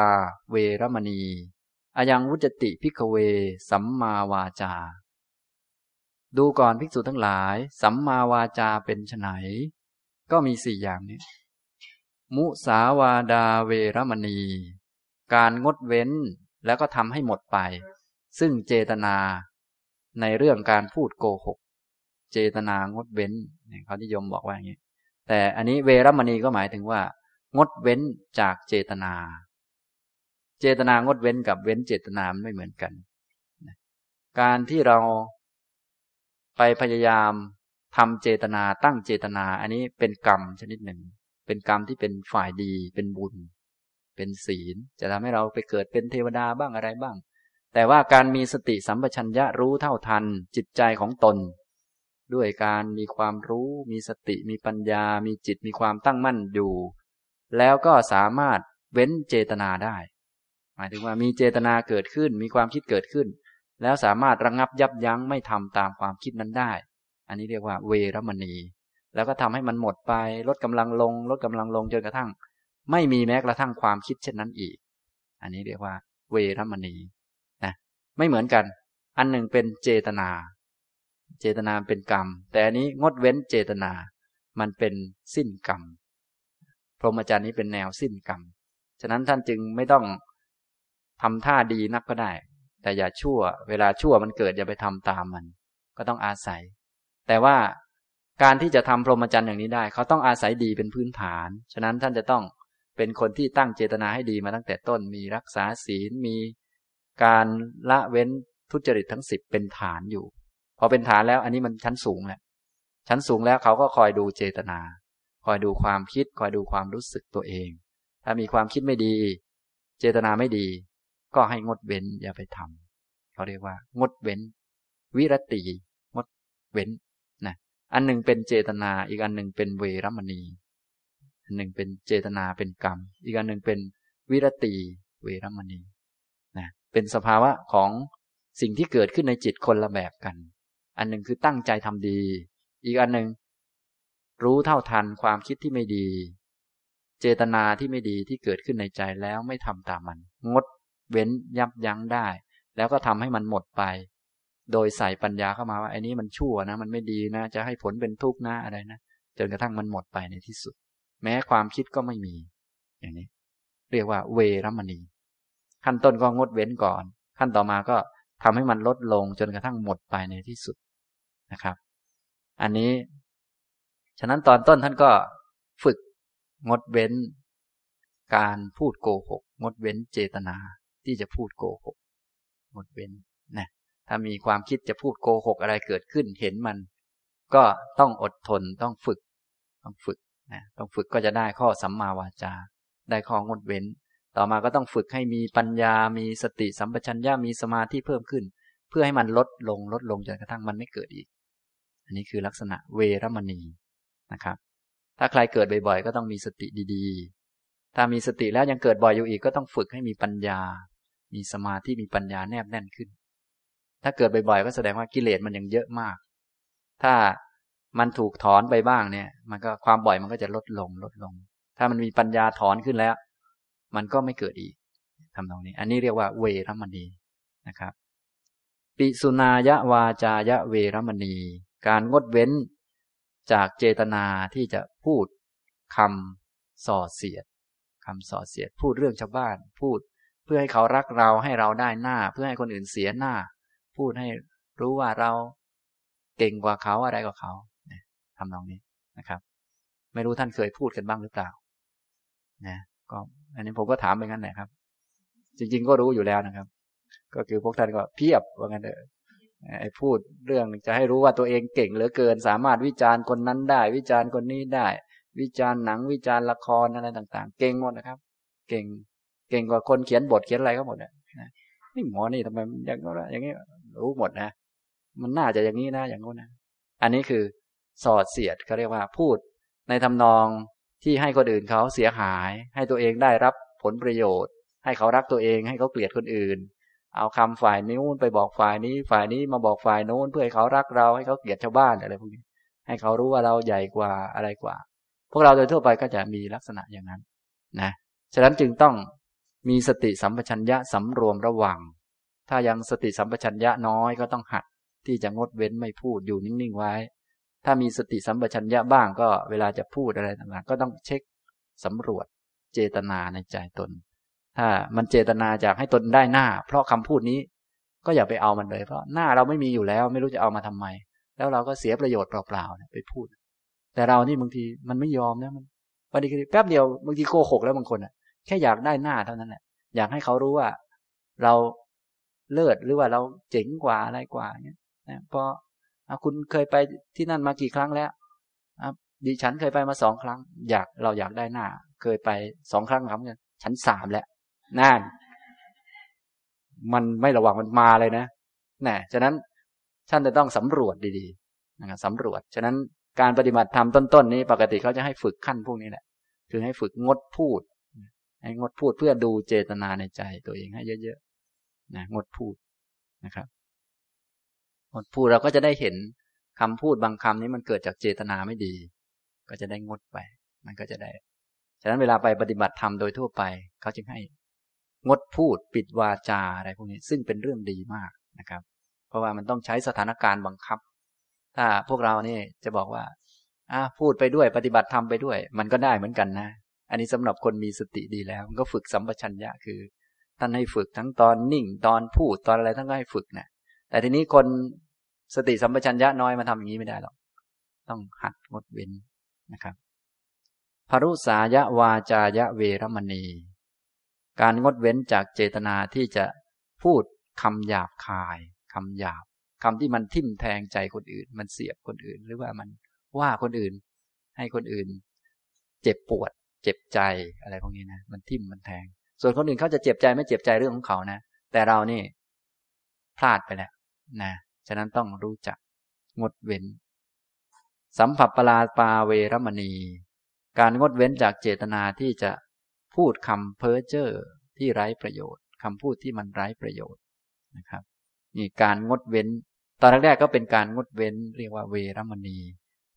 เวรมณี อยังวุจติพิกเว สัมมาวาจา ดูก่อนภิกษุทั้งหลาย สัมมาวาจาเป็นไนก็มีสี่อย่างนี้ มุสาวาดาเวรมณี การงดเว้นแล้วก็ทำให้หมดไป ซึ่งเจตนาในเรื่องการพูดโกหก เจตนางดเว้นเขานิยมบอกว่าอย่างนี้ แต่อันนี้เวรมณีก็หมายถึงว่า งดเว้นจากเจตนา เจตนางดเว้นกับเว้นเจตนาไม่เหมือนกัน การที่เรา ไปพยายามทำเจตนาตั้งเจตนา อันนี้เป็นกรรมชนิดหนึ่ง เป็นกรรมที่เป็นฝ่ายดีเป็นบุญ เป็นศีล จะทำให้เราไปเกิดเป็นเทวดาบ้างอะไรบ้าง แต่ว่าการมีสติสัมปชัญญะรู้เท่าทันจิตใจของตน ด้วยการมีความรู้ มีสติมีปัญญา มีจิตมีความตั้งมั่นอยู่ แล้วก็สามารถเว้นเจตนาได้ หมายถึงว่ามีเจตนาเกิดขึ้นมีความคิดเกิดขึ้น แล้วสามารถระงงับยับยั้งไม่ทำตามความคิดนั้นได้ อันนี้เรียกว่าเวรมณี แล้วก็ทำให้มันหมดไป ลดกำลังลง ลดกำลังลงจนกระทั่ง ไม่มีแม้กระทั่งความคิดเช่นนั้นอีก อันนี้เรียกว่า เวรมณีนะไม่เหมือนกัน อันหนึ่งเป็นเจตนา เจตนาเป็นกรรม แต่อันนี้งดเว้นเจตนา มันเป็นสิ้นกรรมพรหมจรรย์นี้เป็นแนวสิ้นกรรม ฉะนั้นท่านจึงไม่ต้องทำท่าดีนักก็ได้ แต่อย่าชั่ว เวลาชั่วมันเกิดอย่าไปทำตามมัน ก็ต้องอาศัย แต่ว่าการที่จะทำพรหมจรรย์อย่างนี้ได้ เขาต้องอาศัยดีเป็นพื้นฐาน ฉะนั้นท่านจะต้องเป็นคนที่ตั้งเจตนาให้ดีมาตั้งแต่ต้น มีรักษาศีล มีการละเว้นทุจริตทั้งสิบเป็นฐานอยู่ พอเป็นฐานแล้วอันนี้มันชั้นสูงแหละ ชั้นสูงแล้วเขาก็คอยดูเจตนา คอยดูความคิด คอยดูความรู้สึกตัวเอง ถ้ามีความคิดไม่ดี เจตนาไม่ดี ก็ให้งดเว้นอย่าไปทำเขาเรียกว่า งดเว้น วิรติ งดเว้นนะอันหนึ่งเป็นเจตนา อีกอันหนึ่งเป็นเวรมณีอันหนึ่งเป็นเจตนาเป็นกรรม อีกอันหนึ่งเป็นวิรติเวรมณีนะเป็นสภาวะของสิ่งที่เกิดขึ้นในจิตคนละแบบกัน อันหนึ่งคือตั้งใจทำดี อีกอันหนึ่งรู้เท่าทันความคิดที่ไม่ดี เจตนาที่ไม่ดีที่เกิดขึ้นในใจแล้วไม่ทำตามมัน งด เว้นยับยั้งได้ แล้วก็ทำให้มันหมดไป โดยใส่ปัญญาเข้ามาว่าไอ้นี้มันชั่วนะ มันไม่ดีนะ จะให้ผลเป็นทุกข์นะอะไรนะจนกระทั่งมันหมดไปในที่สุด แม้ความคิดก็ไม่มี อย่างนี้ เรียกว่าเวรมณี ขั้นต้นก็งดเว้นก่อน ขั้นต่อมาก็ทำให้มันลดลงจนกระทั่งหมดไปในที่สุดนะครับ อันนี้ ฉะนั้นตอนต้นท่านก็ฝึกงดเว้น การพูดโกหก งดเว้นเจตนา ที่จะพูดโกหกงดเว้นนะถ้ามีความคิดจะพูดโกหกอะไรเกิดขึ้นเห็นมัน ก็ต้องอดทนต้องฝึก ต้องฝึกนะต้องฝึกก็จะได้ข้อสัมมาวาจา ได้ข้องดเว้น ต่อมาก็ต้องฝึกให้มีปัญญา มีสติสัมปชัญญะมีสมาธิเพิ่มขึ้น เพื่อให้มันลดลงลดลงจนกระทั่งมันไม่เกิดอีก อันนี้คือลักษณะเวรมณีนะครับ ถ้าใครเกิดบ่อยๆ ก็ต้องมีสติดีๆ ถ้ามีสติแล้วยังเกิดบ่อยอยู่อีกก็ต้องฝึกให้มีปัญญา มีสมาธิมีปัญญาแนบแน่นขึ้น ถ้าเกิดบ่อยๆก็แสดงว่ากิเลสมันยังเยอะมาก ถ้ามันถูกถอนไปบ้างเนี่ย มันก็ความบ่อยมันก็จะลดลงลดลง ถ้ามันมีปัญญาถอนขึ้นแล้ว มันก็ไม่เกิดอีกทำตรงนี้ อันนี้เรียกว่าเวรมณีนะครับ ปิสุนายะวาจายะเวรมณี การงดเว้นจากเจตนาที่จะพูดคำส่อเสียดคำส่อเสียด พูดเรื่องชาวบ้าน พูด เพื่อให้เขารักเราให้เราได้หน้า เพื่อให้คนอื่นเสียหน้า พูดให้รู้ว่าเราเก่งกว่าเขาอะไรกว่าเขาทำนองนี้นะครับ ไม่รู้ท่านเคยพูดกันบ้างหรือเปล่านะก็อันนี้ผมก็ถามไปงั้นแหละครับ จริง ๆ ก็รู้อยู่แล้วนะครับ ก็คือพวกท่านก็เพียบว่างั้นเถอะไอ้พูดเรื่องจะให้รู้ว่าตัวเองเก่งเหลือเกิน สามารถวิจารณ์คนนั้นได้ วิจารณ์คนนี้ได้ วิจารณ์หนังวิจารณ์ละครอะไรต่าง ๆ เก่งหมดนะครับ เก่ง เก่งกว่าคนเขียนบทเขียนอะไรก็หมดนะนี่หมอนี่ทำไมอย่างนั้นอย่างนี้รู้หมดนะ มันน่าจะอย่างนี้นะอย่างนู้นนะอันนี้คือสอดเสียดเขาเรียกว่าพูด ในทำนองที่ให้คนอื่นเขาเสียหาย ให้ตัวเองได้รับผลประโยชน์ ให้เขารักตัวเอง ให้เขาเกลียดคนอื่น เอาคำฝ่ายนู้นไปบอกฝ่ายนี้ ฝ่ายนี้มาบอกฝ่ายโน้นเพื่อให้เขารักเราให้เขาเกลียดชาวบ้านอะไรพวกนี้ ให้เขารู้ว่าเราใหญ่กว่าอะไรกว่า พวกเราโดยทั่วไปก็จะมีลักษณะอย่างนั้น นะฉะนั้นจึงต้อง มีสติสัมปชัญญะสำรวมระวัง ถ้ายังสติสัมปชัญญะน้อยก็ต้องหัดที่จะงดเว้นไม่พูดอยู่นิ่งๆไว้ ถ้ามีสติสัมปชัญญะบ้างก็เวลาจะพูดอะไรต่างๆ ก็ต้องเช็คสำรวจเจตนาในใจตน ถ้ามันเจตนาจากให้ตนได้หน้า เพราะคำพูดนี้ก็อย่าไปเอามันเลยเพราะหน้าเราไม่มีอยู่แล้ว ไม่รู้จะเอามาทำไม แล้วเราก็เสียประโยชน์เปล่าๆไปพูด แต่เรานี่บางทีมันไม่ยอมนะมันบางทีแป๊บเดียวบางทีโกหกแล้วบางคนอะ แค่อยากได้หน้าเท่านั้นแหละอยากให้เขารู้ว่า เราเลิศหรือว่าเราเจ๋งกว่าอะไรกว่าเนี้ยนะพอคุณเคยไปที่นั่นมากี่ครั้งแล้วดิฉันเคยไปมาสองครั้ง อยากเราอยากได้หน้า เคยไปสองครั้งครับฉันสามแล้วนั่นมันไม่ระวังมันมาเลยนะน่ฉะนั้นท่านจะต้องสำรวจดีๆนะครับสำรวจ ฉะนั้นการปฏิบัติธรรมต้นๆนี้ ปกติเขาจะให้ฝึกขั้นพวกนี้แหละ คือให้ฝึกงดพูด ให้งดพูดเพื่อดูเจตนาในใจตัวเองให้เยอะๆนะงดพูดนะครับงดพูดเราก็จะได้เห็นคำพูดบางคำนี้มันเกิดจากเจตนาไม่ดี ก็จะได้งดไป มันก็จะได้ ฉะนั้นเวลาไปปฏิบัติธรรมโดยทั่วไป เขาจึงให้ งดพูดปิดวาจาอะไรพวกนี้ ซึ่งเป็นเรื่องดีมากนะครับ เพราะว่ามันต้องใช้สถานการณ์บังคับ ถ้าพวกเรานี่จะบอกว่าอ่าพูดไปด้วยปฏิบัติธรรมไปด้วย มันก็ได้เหมือนกันนะ อันนี้สำหรับคนมีสติดีแล้วมันก็ฝึกสัมปชัญญะคือ ท่านให้ฝึกทั้งตอนนิ่งตอนพูดตอนอะไรท่านก็ให้ฝึกนะแต่ทีนี้คนสติสัมปชัญญะน้อยมาทำอย่างนี้ไม่ได้หรอกต้องหัดงดเว้นนะครับพรุสายะวาจายะเวรมณี การงดเว้นจากเจตนาที่จะพูดคำหยาบคายคำหยาบคำที่มันทิ่มแทงใจคนอื่น มันเสียบคนอื่น หรือว่ามันว่าคนอื่น ให้คนอื่น เจ็บปวด เจ็บใจอะไรพวกนี้นะมันทิ่มมันแทง ส่วนคนอื่นเขาจะเจ็บใจไม่เจ็บใจเรื่องของเขานะ แต่เรานี่พลาดไปแล้วนะฉะนั้นต้องรู้จักงดเว้น สัมผัสปลาปาเวรมณี การงดเว้นจากเจตนาที่จะพูดคำเพ้อเจ้อที่ไร้ประโยชน์คำพูดที่มันไร้ประโยชน์นะครับนี่การงดเว้น ตอนแรกๆก็เป็นการงดเว้น เรียกว่าเวรมณี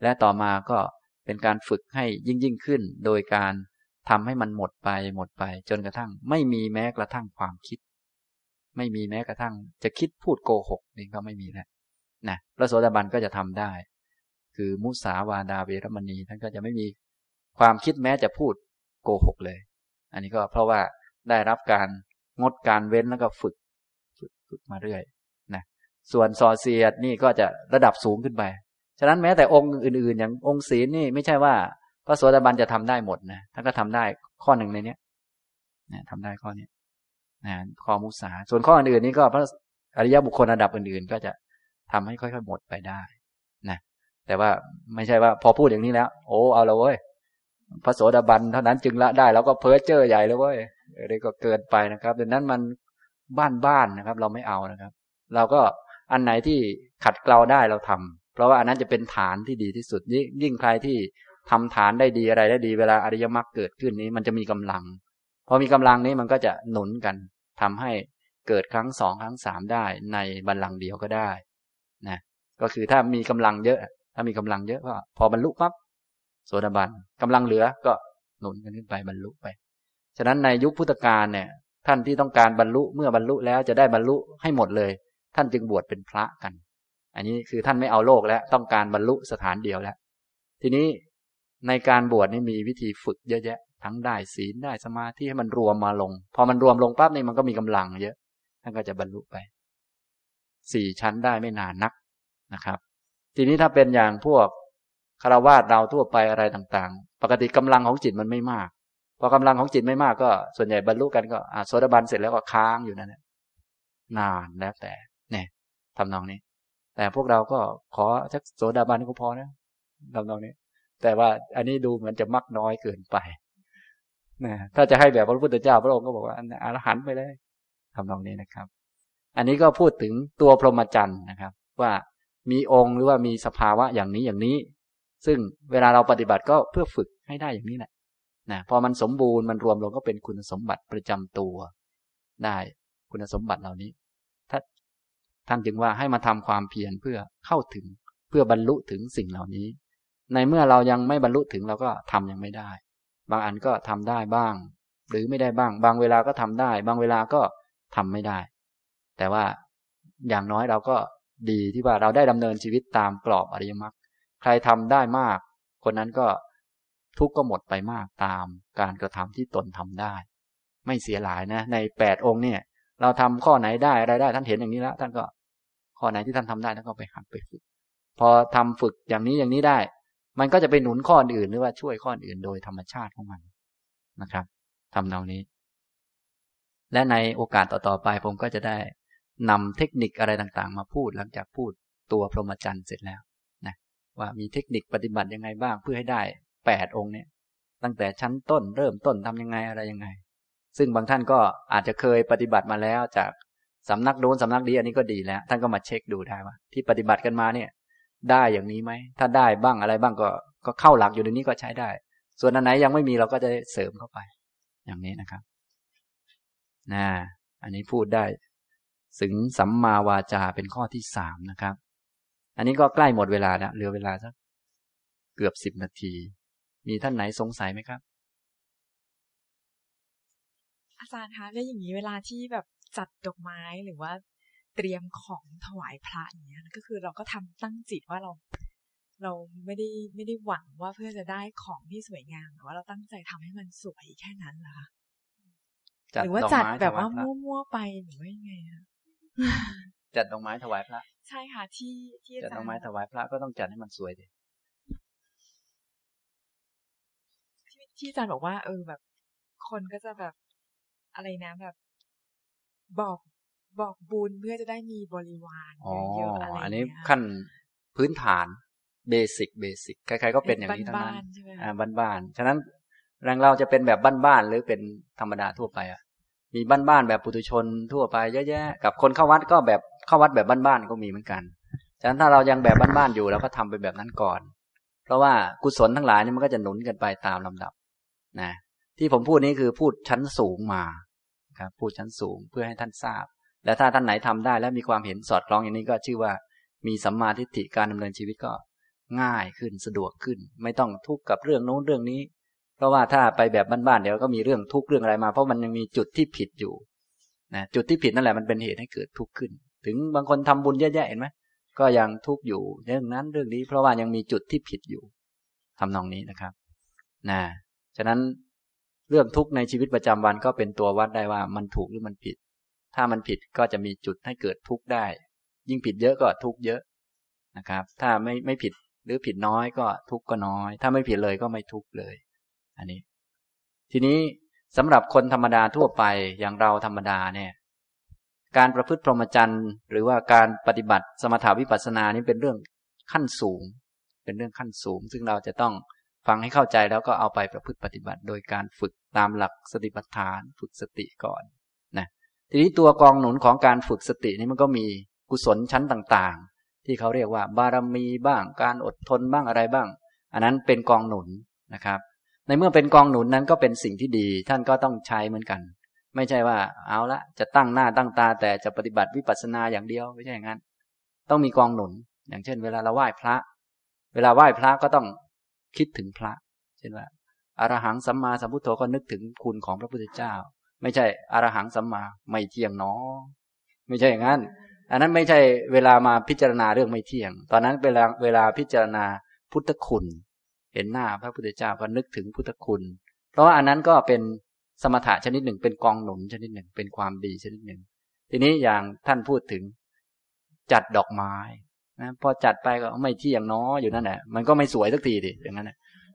และต่อมาก็ เป็นการฝึกให้ยิ่งยิ่งขึ้น โดยการทำให้มันหมดไปหมดไป จนกระทั่ง ไม่มีแม้กระทั่งความคิด ไม่มีแม้กระทั่ง จะคิดพูดโกหกนี่ก็ไม่มีแล้วนะพระโสดาบันก็จะทำได้ คือมุสาวาดาเวรมณีท่านก็จะไม่มีความคิดแม้จะพูดโกหกเลย อันนี้ก็เพราะว่าได้รับการงดการเว้นแล้วก็ฝึก ฝึกฝึกมาเรื่อยนะส่วนสอเสียดนี่ก็จะระดับสูงขึ้นไป ฉะนั้นแม้แต่องค์อื่น ๆ อย่างองค์ศีลนี่ไม่ใช่ว่า พระโสดาบันจะทำได้หมดนะท่านก็ทำได้ข้อหนึ่งในนี้นะทำได้ข้อนี้นะข้อมุสาส่วนข้ออื่นๆนี้ก็พระอริยบุคคลระดับอื่น ๆ ก็จะทำให้ค่อยๆหมดไปได้นะแต่ว่าไม่ใช่ว่าพอพูดอย่างนี้แล้ว โอ้เอาล้วเว้ยพระโสดาบันเท่านั้นจึงละได้แล้วก็เพ้อเจ้อใหญ่แล้วเว้ยอะไรก็เกินไปนะครับดังนั้นมันบ้านๆนะครับ เราไม่เอานะครับ เราก็อันไหนที่ขัดเกลาได้เราทำ เพราะว่าอันนั้นจะเป็นฐานที่ดีที่สุดยิ่งใครที่ทำฐานได้ดีอะไรได้ดีเวลาอริยมรรคเกิดขึ้นนี้ มันจะมีกำลังพอมีกำลังนี้มันก็จะหนุนกันทำให้เกิดครั้งสองครั้งสามได้ ในบัลลังก์เดียวก็ได้นะก็คือถ้ามีกำลังเยอะ ถ้ามีกำลังเยอะก็พอบรรลุปั๊บโสดาบันกำลังเหลือก็หนุนกันขึ้นไปบรรลุไป ฉะนั้นในยุคพุทธกาลเนี่ย ท่านที่ต้องการบรรลุเมื่อบรรลุแล้วจะได้บรรลุให้หมดเลย ท่านจึงบวชเป็นพระกัน อันนี้คือท่านไม่เอาโลกแล้ว ต้องการบรรลุสถานเดียวแล้ว ทีนี้ในการบวชนี่มีวิธีฝึกเยอะแยะ ทั้งได้ศีลได้สมาธิให้มันรวมมาลง พอมันรวมลงปั๊บนี่มันก็มีกำลังเยอะ ท่านก็จะบรรลุไปสี่ชั้นได้ไม่นานนักนะครับ ทีนี้ถ้าเป็นอย่างพวกคารวาสเราทั่วไปอะไรต่างๆ ปกติกำลังของจิตมันไม่มาก พอกำลังของจิตไม่มากก็ ส่วนใหญ่บรรลุกันก็โสดาบันเสร็จแล้วก็ค้างอยู่นั่นแหละนานแล้วแต่เนี่ยทำนองนี้ แต่พวกเราก็ขอสักโสดาบันก็พอนะทำนองนี้ แต่ว่าอันนี้ดูเหมือนจะมักน้อยเกินไปนะถ้าจะให้แบบพระพุทธเจ้าพระองค์ก็บอกว่าอรหันต์ไปเลยทำนองนี้นะครับ อันนี้ก็พูดถึงตัวพรหมจรรย์นะครับ ว่ามีองค์หรือว่ามีสภาวะอย่างนี้อย่างนี้ ซึ่งเวลาเราปฏิบัติก็เพื่อฝึกให้ได้อย่างนี้แหละนะพอมันสมบูรณ์มันรวมลงก็เป็นคุณสมบัติประจำตัว ได้คุณสมบัติเหล่านี้ ท่านจึงว่าให้มาทำความเพียรเพื่อเข้าถึงเพื่อบรรลุถึงสิ่งเหล่านี้ ในเมื่อเรายังไม่บรรลุถึงเราก็ทำยังไม่ได้ บางอันก็ทำได้บ้าง หรือไม่ได้บ้าง บางเวลาก็ทำได้ บางเวลาก็ทำไม่ได้ แต่ว่าอย่างน้อยเราก็ดีที่ว่าเราได้ดำเนินชีวิตตามกรอบอริยมรรคใครทำได้มาก คนนั้นก็ทุกข์ก็หมดไปมากตามการกระทำที่ตนทำได้ ไม่เสียหลายนะ ในแปดองค์เนี่ย เราทำข้อไหนได้อะไรได้ท่านเห็นอย่างนี้แล้วท่านก็ข้อไหนที่ท่านทำได้ท่านก็ไปหัดไปฝึก พอทำฝึกอย่างนี้อย่างนี้ได้ มันก็จะไปหนุนข้ออื่นหรือว่าช่วยข้ออื่นโดยธรรมชาติของมันนะครับทำแนวนี้ และในโอกาสต่อๆไปผมก็จะได้นำเทคนิคอะไรต่างๆ มาพูดหลังจากพูดตัวพรหมจรรย์เสร็จแล้วนะว่ามีเทคนิคปฏิบัติยังไงบ้างเพื่อให้ได้แปดองค์เนี่ยตั้งแต่ชั้นต้นเริ่มต้นทำยังไงอะไรยังไง ซึ่งบางท่านก็อาจจะเคยปฏิบัติมาแล้วจากสำนักโน้นสำนักนี้อันนี้ก็ดีแล้ว ท่านก็มาเช็คดูได้ว่าที่ปฏิบัติกันมาเนี่ย ได้อย่างนี้ไหม ถ้าได้บ้างอะไรบ้างก็ก็เข้าหลักอยู่ในนี้ก็ใช้ได้ ส่วนอันไหนยังไม่มีเราก็จะเสริมเข้าไป อย่างนี้นะครับนะอันนี้พูดได้ถึงสัมมาวาจาเป็นข้อที่สามนะครับ อันนี้ก็ใกล้หมดเวลาแล้วเหลือเวลาสักเกือบสิบนาที มีท่านไหนสงสัยไหมครับ อาจารย์คะแล้วอย่างนี้เวลาที่แบบจัดดอกไม้หรือว่าเตรียมของถวายพระอย่างเงี้ยก็คือเราก็ทำตั้งจิตว่าเรา เราไม่ได้ไม่ได้หวังว่าเพื่อจะได้ของที่สวยงามแต่ว่าเราตั้งใจทำให้มันสวยแค่นั้นเหรอคะหรือว่าจัดแบบว่ามั่วๆไปหรือว่ายังไงคะจัดดอกไม้ถวายพระ ใช่ค่ะ ที่ที่จัดดอกไม้ถวายพระก็ต้องจัดให้มันสวยดิที่อาจารย์บอกว่า เออแบบ คนก็จะแบบ อะไรนะแบบ บอกบอกบุญเพื่อจะได้มีบริวารเยอะอะไรอันนี้ขั้นพื้นฐานเบสิกเบสิกใครๆก็เป็นอย่างนี้ทั้งนั้นอ่าบ้านๆฉะนั้นแรงเราจะเป็นแบบบ้านๆหรือเป็นธรรมดาทั่วไปอะ มีบ้านๆแบบปุถุชนทั่วไปเยอะแยะกับคนเข้าวัดก็แบบเข้าวัดแบบบ้านๆก็มีเหมือนกันฉะนั้นถ้าเรายังแบบบ้านๆอยู่เราก็ทำไปแบบนั้นก่อน เพราะว่ากุศลทั้งหลายนี่มันก็จะหนุนกันไปตามลำดับนะที่ผมพูดนี้คือพูดชั้นสูงมา ครับพูดชั้นสูงเพื่อให้ท่านทราบ และถ้าท่านไหนทำได้ และมีความเห็นสอดคล้องอย่างนี้ก็ชื่อว่า มีสัมมาทิฏฐิการดำเนินชีวิตก็ง่ายขึ้นสะดวกขึ้น ไม่ต้องทุกข์กับเรื่องโน้นเรื่องนี้ เพราะว่าถ้าไปแบบบ้านๆเดี๋ยวก็มีเรื่องทุกข์เรื่องอะไรมา เพราะมันยังมีจุดที่ผิดอยู่นะจุดที่ผิดนั่นแหละมันเป็นเหตุให้เกิดทุกข์ขึ้น ถึงบางคนทำบุญเยอะๆเห็นไหมก็ยังทุกข์อยู่เรื่องนั้นเรื่องนี้ เพราะว่ายังมีจุดที่ผิดอยู่ทำนองนี้นะครับนะฉะนั้น เรื่องทุกข์ในชีวิตประจำวันก็เป็นตัววัดได้ว่ามันถูกหรือมันผิด ถ้ามันผิดก็จะมีจุดให้เกิดทุกข์ได้ ยิ่งผิดเยอะก็ทุกข์เยอะนะครับ ถ้าไม่ไม่ผิดหรือผิดน้อยก็ทุกข์ก็น้อย ถ้าไม่ผิดเลยก็ไม่ทุกข์เลย อันนี้ ทีนี้สำหรับคนธรรมดาทั่วไปอย่างเราธรรมดาเนี่ย การประพฤติพรหมจรรย์ หรือว่าการปฏิบัติสมถาวิปัสสนานี่เป็นเรื่องขั้นสูง เป็นเรื่องขั้นสูง ซึ่งเราจะต้อง ฟังให้เข้าใจแล้วก็เอาไปประพฤติปฏิบัติ โดยการฝึกตามหลักสติปัฏฐาน ฝึกสติก่อนนะทีนี้ตัวกองหนุนของการฝึกสตินี่มันก็มีกุศลชั้นต่างๆ ที่เขาเรียกว่า บารมีบ้าง การอดทนบ้างอะไรบ้าง อันนั้นเป็นกองหนุนนะครับ ในเมื่อเป็นกองหนุนนั้นก็เป็นสิ่งที่ดี ท่านก็ต้องใช้เหมือนกัน ไม่ใช่ว่าเอาละจะตั้งหน้าตั้งตา แต่จะปฏิบัติวิปัสสนาอย่างเดียวไม่ใช่อย่างนั้น ต้องมีกองหนุน อย่างเช่น เวลาเราไหว้พระ เวลาไหว้พระก็ต้อง คิดถึงพระ เช่นว่าอารหังสัมมาสัมพุทโธก็นึกถึงคุณของพระพุทธเจ้า ไม่ใช่อรหังสัมมาไม่เที่ยงเนาะไม่ใช่อย่างนั้น อันนั้นไม่ใช่เวลามาพิจารณาเรื่องไม่เที่ยง ตอนนั้นเวลาเวลาพิจารณาพุทธคุณ เห็นหน้าพระพุทธเจ้าก็นึกถึงพุทธคุณ เพราะว่าอันนั้นก็เป็นสมถะชนิดหนึ่ง เป็นกองหนุนชนิดหนึ่ง เป็นความดีชนิดหนึ่ง ทีนี้อย่างท่านพูดถึงจัดดอกไม้ นะพอจัดไปก็ไม่เที่ยงน้ออยู่นั่นแหละมันก็ไม่สวยสักทีดิอย่างนั้น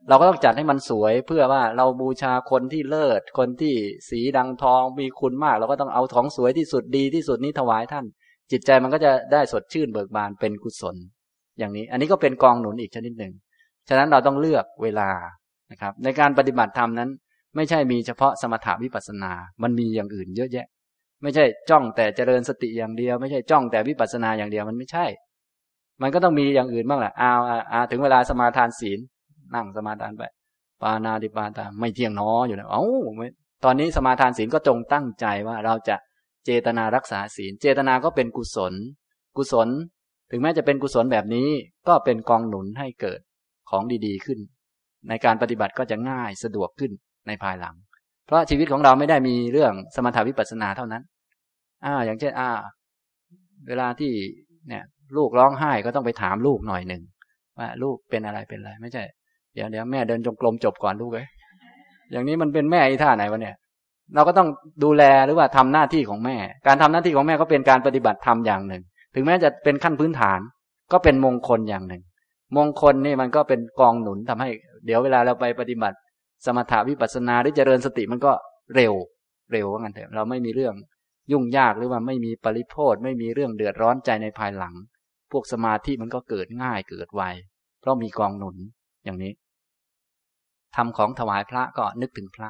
เราก็ต้องจัดให้มันสวยเพื่อว่าเราบูชาคนที่เลิศ คนที่สีดังทองมีคุณมาก เราก็ต้องเอาของสวยที่สุดดีที่สุดนี้ถวายท่าน จิตใจมันก็จะได้สดชื่นเบิกบานเป็นกุศล อย่างนี้ อันนี้ก็เป็นกองหนุนอีกชนิดหนึ่งฉะนั้นเราต้องเลือกเวลานะครับ ในการปฏิบัติธรรมนั้น ไม่ใช่มีเฉพาะสมถาวิปัสสนา มันมีอย่างอื่นเยอะแยะ ไม่ใช่จ้องแต่เจริญสติอย่างเดียว ไม่ใช่จ้องแต่วิปัสสนาอย่างเดียวมันไม่ใช่ มันก็ต้องมีอย่างอื่นบ้างแหละอ้าวอาถึงเวลาสมาทานศีล นั่งสมาทานไป ปานาติปาตาไม่เที่ยงน้ออยู่นะเอ้าตอนนี้สมาทานศีลก็จงตั้งใจว่าเราจะเจตนารักษาศีล เจตนาก็เป็นกุศล กุศล ถึงแม้จะเป็นกุศลแบบนี้ ก็เป็นกองหนุนให้เกิดของดีๆขึ้น ในการปฏิบัติก็จะง่ายสะดวกขึ้นในภายหลัง เพราะชีวิตของเราไม่ได้มีเรื่องสมถาวิปัสสนาเท่านั้น อ่า อย่างเช่น อ่า เวลาที่เนี่ย ลูกร้องไห้ก็ต้องไปถามลูกหน่อยหนึ่งว่าลูกเป็นอะไรเป็นอะไร ไม่ใช่ เดี๋ยวเดี๋ยวแม่เดินจงกรมจบก่อนลูกเลยอย่างนี้มันเป็นแม่อีท่าไหนวะเนี่ย เราก็ต้องดูแลหรือว่าทำหน้าที่ของแม่ การทำหน้าที่ของแม่ก็เป็นการปฏิบัติธรรมอย่างหนึ่ง ถึงแม้จะเป็นขั้นพื้นฐาน ก็เป็นมงคลอย่างหนึ่ง มงคลนี่มันก็เป็นกองหนุนทำให้ เดี๋ยวเวลาเราไปปฏิบัติ สมถาวิปัสสนาหรือเจริญสติมันก็เร็วเร็วว่างั้นเถอะเราไม่มีเรื่องยุ่งยากหรือว่าไม่มีปริโภทไม่มีเรื่องเดือดร้อนใจในภายหลัง พวกสมาธิมันก็เกิดง่ายเกิดไว เพราะมีกองหนุนอย่างนี้ทำของถวายพระก็นึกถึงพระ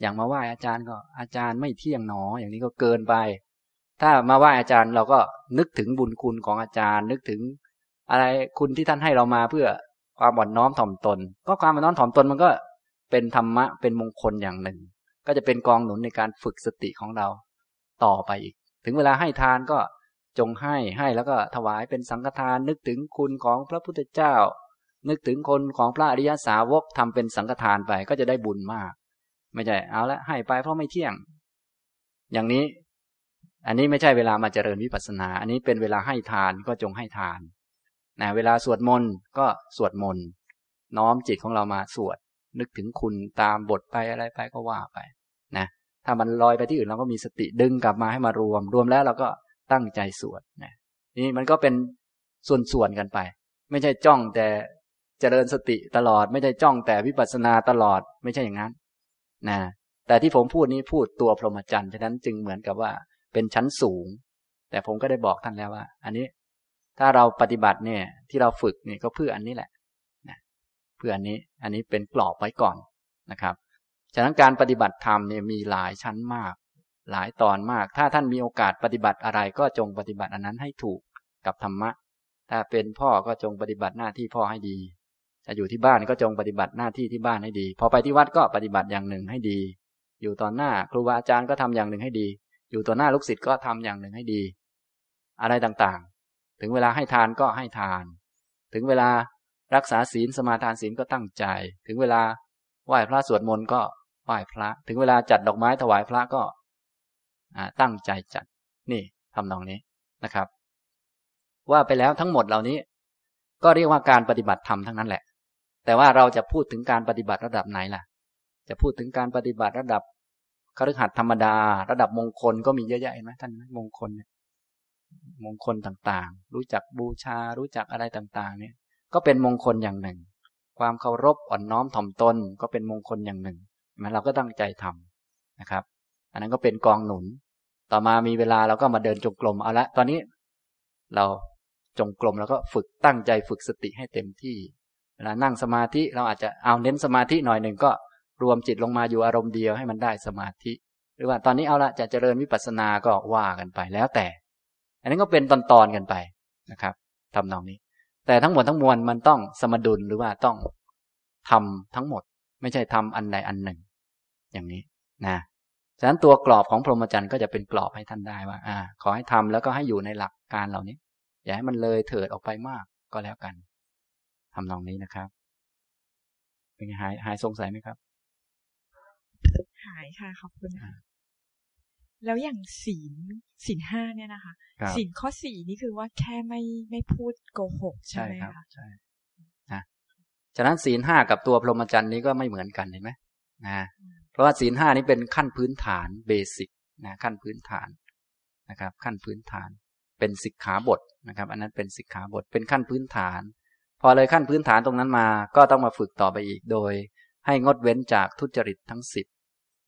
อย่างมาไหว้อาจารย์ก็อาจารย์ไม่เที่ยงหนอ อย่างนี้ก็เกินไป ถ้ามาไหว้อาจารย์เราก็นึกถึงบุญคุณของอาจารย์ นึกถึง อะไรคุณที่ท่านให้เรามาเพื่อความอ่อนน้อมถ่อมตน ก็ความอ่อนน้อมถ่อมตนมันก็เป็นธรรมะเป็นมงคลอย่างหนึ่ง ก็จะเป็นกองหนุนในการฝึกสติของเราต่อไปอีก ถึงเวลาให้ทานก็ จงให้ให้แล้วก็ถวายเป็นสังฆทานนึกถึงคุณของพระพุทธเจ้า นึกถึงคนของพระอริยสาวกทำเป็นสังฆทานไปก็จะได้บุญมาก ไม่ใช่เอาละให้ไปเพราะไม่เที่ยง อย่างนี้ อันนี้ไม่ใช่เวลามาเจริญวิปัสสนา อันนี้เป็นเวลาให้ทานก็จงให้ทานนะเวลาสวดมนต์ก็สวดมนต์น้อมจิตของเรามาสวด นึกถึงคุณตามบทไปอะไรไปก็ว่าไปนะถ้ามันลอยไปที่อื่นเราก็มีสติดึงกลับมาให้มารวม รวมแล้วเราก็ ตั้งใจสวดนะนี่มันก็เป็นส่วนๆกันไป ไม่ใช่จ้องแต่เจริญสติตลอด ไม่ใช่จ้องแต่วิปัสสนาตลอด ไม่ใช่อย่างนั้นนะแต่ที่ผมพูดนี้พูดตัวพรหมจรรย์ฉะนั้นจึงเหมือนกับว่าเป็นชั้นสูง แต่ผมก็ได้บอกท่านแล้วว่า อันนี้ถ้าเราปฏิบัติเนี่ย ที่เราฝึกเนี่ยก็เพื่ออันนี้แหละนะเพื่ออันนี้อันนี้เป็นกรอบไว้ก่อนนะครับ ฉะนั้นการปฏิบัติธรรมเนี่ยมีหลายชั้นมาก หลายตอนมาก ถ้าท่านมีโอกาสปฏิบัติอะไรก็จงปฏิบัติอันนั้นให้ถูกกับธรรมะ ถ้าเป็นพ่อก็จงปฏิบัติหน้าที่พ่อให้ดี จะอยู่ที่บ้านก็จงปฏิบัติหน้าที่ที่บ้านให้ดี พอไปที่วัดก็ปฏิบัติอย่างหนึ่งให้ดี อยู่ต่อหน้าครูบาอาจารย์ก็ทำอย่างหนึ่งให้ดี อยู่ต่อหน้าลูกศิษย์ก็ทำอย่างหนึ่งให้ดี อะไรต่างๆ ถึงเวลาให้ทานก็ให้ทาน ถึงเวลารักษาศีลสมาทานศีลก็ตั้งใจ ถึงเวลาไหว้พระสวดมนต์ก็ไหว้พระ ถึงเวลาจัดดอกไม้ถวายพระก็ ตั้งใจจัด นี่ทำนองนี้นะครับ ว่าไปแล้วทั้งหมดเหล่านี้ ก็เรียกว่าการปฏิบัติธรรมทั้งนั้นแหละ แต่ว่าเราจะพูดถึงการปฏิบัติระดับไหนล่ะ จะพูดถึงการปฏิบัติระดับคฤหัสถ์ธรรมดา ระดับมงคลก็มีเยอะแยะเห็นไหมท่านมงคลเนี่ยมงคลต่างๆ รู้จักบูชา รู้จักอะไรต่างๆ เนี่ย ก็เป็นมงคลอย่างหนึ่ง ความเคารพอ่อนน้อมถ่อมตนก็เป็นมงคลอย่างหนึ่งเราก็ตั้งใจทำนะครับ อันนั้นก็เป็นกองหนุน ต่อมามีเวลาเราก็มาเดินจงกรมเอาละ ตอนนี้ เราจงกรมแล้วก็ฝึกตั้งใจฝึกสติให้เต็มที่เวลานั่งสมาธิเราอาจจะเอาเน้นสมาธิหน่อยหนึ่งก็รวมจิตลงมาอยู่อารมณ์เดียวให้มันได้สมาธิ หรือว่าตอนนี้เอาละจะเจริญวิปัสสนาก็ว่ากันไปแล้วแต่ อันนี้นก็เป็นตอนๆกันไปนะครับทำนองนี้ แต่ทั้งหมดทั้งมวลมันต้องสมดุลหรือว่าต้องทำทั้งหมด ไม่ใช่ทำอันใดอันหนึ่ง อย่างนี้นะ ฉะนั้นตัวกรอบของพรหมจรรย์ก็จะเป็นกรอบให้ท่านได้ว่า อ่า ขอให้ทำแล้วก็ให้อยู่ในหลักการเหล่านี้ อย่าให้มันเลยเถิดออกไปมากก็แล้วกันทำนองนี้นะครับ เป็นไงหายหายสงสัยไหมครับ หายค่ะขอบคุณค่ะแล้วอย่างศีลศีลห้าเนี่ยนะคะครับศีลข้อสี่นี่คือว่าแค่ไม่ไม่พูดโกหกใช่ใช่ไหมครับคะใช่นะฉะนั้นศีลห้ากับตัวพรหมจรรย์นี้ก็ไม่เหมือนกันเห็นไหมนะ เพราะว่าศีลห้านี้เป็นขั้นพื้นฐานเบสิกนะขั้นพื้นฐานนะครับ ขั้นพื้นฐาน เป็นสิกขาบทนะครับ อันนั้นเป็นสิกขาบทเป็นขั้นพื้นฐาน พอเลยขั้นพื้นฐานตรงนั้นมา ก็ต้องมาฝึกต่อไปอีกโดย ให้งดเว้นจากทุจริตทั้งสิบ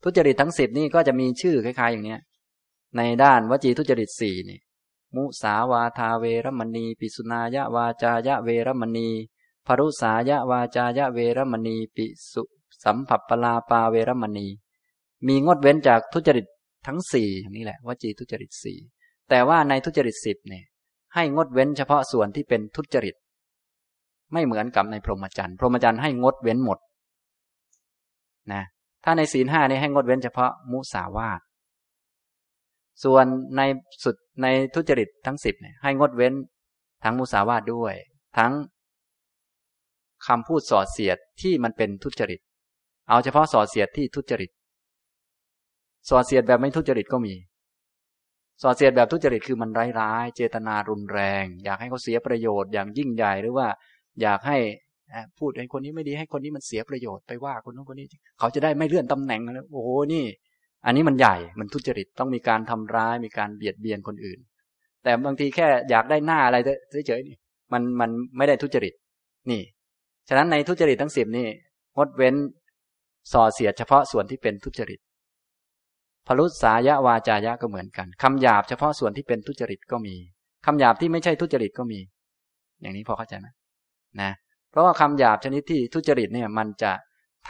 ทุจริตทั้งสิบนี่ก็จะมีชื่อคล้ายๆ อย่างเนี้ย ในด้านวจีทุจริตสี่นี่มุสาวาทาเวรมณีปิสุนายะวาจายะเวรมณีพรุสายะวาจายะเวรมณีปิสุ สัมผัปปลาปาเวรมณี มีงดเว้นจากทุจริตทั้งสี่อย่างนี้แหละวจีทุจริตสี่แต่ว่าในทุจริตสิบเนี่ยให้งดเว้นเฉพาะส่วนที่เป็นทุจริต ไม่เหมือนกับในพรหมจรรย์พรหมจรรย์ให้งดเว้นหมดนะถ้าในศีลห้านี่ให้งดเว้นเฉพาะมุสาวาทส่วนในสุดในทุจริตทั้งสิบเนี่ยให้งดเว้นทั้งมุสาวาทด้วย ทั้งคำพูดส่อเสียดที่มันเป็นทุจริต เอาเฉพาะส่อเสียดที่ทุจริตส่อเสียดแบบไม่ทุจริตก็มีส่อเสียดแบบทุจริตคือมันร้ายๆเจตนารุนแรง อยากให้เขาเสียประโยชน์อย่างยิ่งใหญ่หรือว่า อยากให้พูดให้คนนี้ไม่ดีให้คนนี้มันเสียประโยชน์ไปว่าคนนู้นคนนี้ เขาจะได้ไม่เลื่อนตำแหน่งแล้วโอ้โหนี่ อันนี้มันใหญ่มันทุจริตต้องมีการทำร้ายมีการเบียดเบียนคนอื่น แต่บางทีแค่อยากได้หน้าอะไรเฉยๆมันมันไม่ได้ทุจริต นี่ ฉะนั้นในทุจริตทั้งสิบนี่งดเว้น ส่อเสียดเฉพาะส่วนที่เป็นทุจริตพลุสายะวาจายะก็เหมือนกันคำหยาบเฉพาะส่วนที่เป็นทุจริตก็มีคำหยาบที่ไม่ใช่ทุจริตก็มี อย่างนี้พอเข้าใจไหมนะ เพราะว่าคำหยาบชนิดที่ทุจริตเนี่ย มันจะ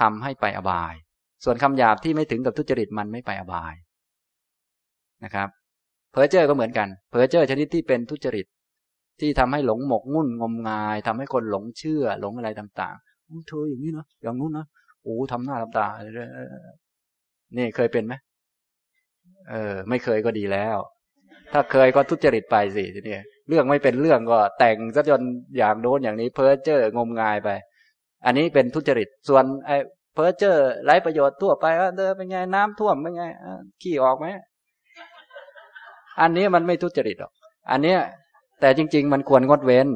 ทำให้ไปอบาย ส่วนคำหยาบที่ไม่ถึงกับทุจริตมันไม่ไปอบายนะครับเพอเจอร์ก็เหมือนกันเพอเจอร์ชนิดที่เป็นทุจริต ที่ทำให้หลงหมกมุ่นงมงายทำให้คนหลงเชื่อหลงอะไรต่างๆเธออย่างนี้เนาะอย่างนู้นนะ โอ้ทำหน้าทำตาเนี่เคยเป็นไหมเออ ไม่เคยก็ดีแล้ว ถ้าเคยก็ทุจริตไปสิทีนี้เรื่องไม่เป็นเรื่องก็แต่งซะจนอย่างโน้นอย่างนี้ เพ้อเจ้องมงายไป อันนี้เป็นทุจริตส่วนไอ้เพ้อเจ้อไร้ประโยชน์ทั่วไปว่าเดินเป็นไงน้ำท่วมเป็นไงขี้ออกไหมอันนี้มันไม่ทุจริตหรอก อันเนี้ย แต่จริง ๆ มันควรงดเว้น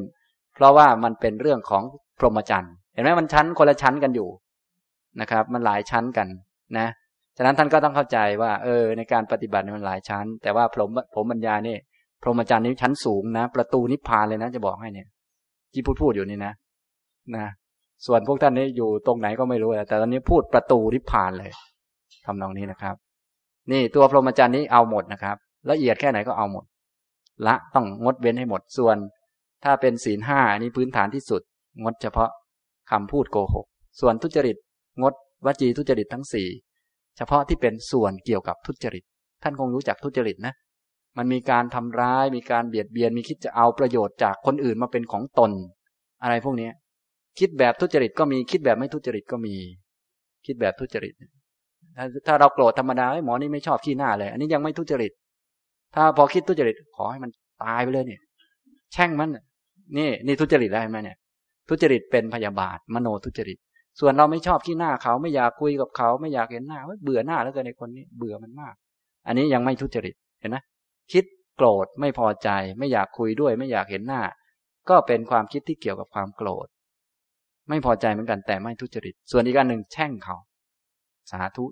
เพราะว่ามันเป็นเรื่องของพรหมจรรย์ เห็นไหมมันชั้นคนละชั้นกันอยู่ นะครับ มันหลายชั้นกันนะฉะนั้นท่านก็ต้องเข้าใจว่า เออ ในการปฏิบัติมันหลายชั้น แต่ว่าผมผมบรรยายนี่พรหมจรรย์นี้ชั้นสูงนะ ประตูนิพพานเลยนะ จะบอกให้เนี่ย ที่พูดพูดอยู่นี่นะนะส่วนพวกท่านนี่อยู่ตรงไหนก็ไม่รู้แต่ตอนนี้พูดประตูนิพพานเลยทำนองนี้นะครับ นี่ตัวพรหมจรรย์นี้เอาหมดนะครับ ละเอียดแค่ไหนก็เอาหมด ละต้องงดเว้นให้หมดส่วน ถ้าเป็นศีลห้าอันนี้พื้นฐานที่สุด งดเฉพาะคำพูดโกหก ส่วนทุจริต งดวจีทุจริตทั้งสี่เฉพาะที่เป็นส่วนเกี่ยวกับทุจริต ท่านคงรู้จักทุจริตนะ มันมีการทำร้ายมีการเบียดเบียนมีคิดจะเอาประโยชน์จากคนอื่นมาเป็นของตน อะไรพวกนี้คิดแบบทุจริตก็มีคิดแบบไม่ทุจริตก็มี คิดแบบทุจริตถ้าถ้าเราโกรธธรรมดาหมอนี่ไม่ชอบขี้หน้าเลย อันนี้ยังไม่ทุจริต ถ้าพอคิดทุจริต ขอให้มันตายไปเลยเนี่ย แช่งมัน นี่ นี่ทุจริตได้ไหมเนี่ย ทุจริตเป็นพยาบาท มโนทุจริต ส่วนเราไม่ชอบขี้หน้าเขาไม่อยากคุยกับเขา ไม่อยากเห็นหน้าเบื่อหน้าแล้วเกินในคนนี้ เบื่อมันมาก อันนี้ยังไม่ทุจริตเห็นไหมคิดโกรธไม่พอใจ ไม่อยากคุยด้วย ไม่อยากเห็นหน้า ก็เป็นความคิดที่เกี่ยวกับความโกรธ ไม่พอใจเหมือนกันแต่ไม่ทุจริต ส่วนอีกอันหนึ่งแช่งเขา สาธุ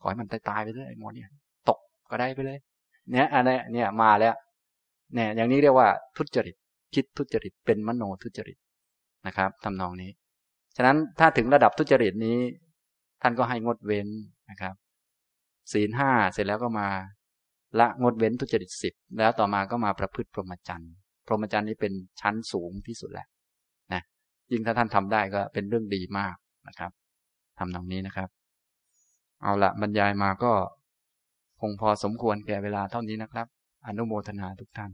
ขอให้มันตายตายไปเลยไอ้หมอเนี่ย ตกก็ได้ไปเลย เนี่ยอันนี้เนี่ยมาแล้ว เนี่ย อย่างนี้เรียกว่าทุจริต คิดทุจริตเป็นมโนทุจริตนะครับทำนองนี้ ฉะนั้นถ้าถึงระดับทุจริตนี้ ท่านก็ให้งดเว้นนะครับ ศีลห้าเสร็จแล้วก็มา ละงดเว้นทุจริตสิบแล้วต่อมาก็มาประพฤติพรหมจรรย์พรหมจรรย์นี้เป็นชั้นสูงที่สุดแหละนะยิ่งถ้าท่านทำได้ก็เป็นเรื่องดีมากนะครับทำตรงนี้นะครับ เอาละบรรยายมาก็คงพอสมควรแก่เวลาเท่านี้นะครับ อนุโมทนาทุกท่าน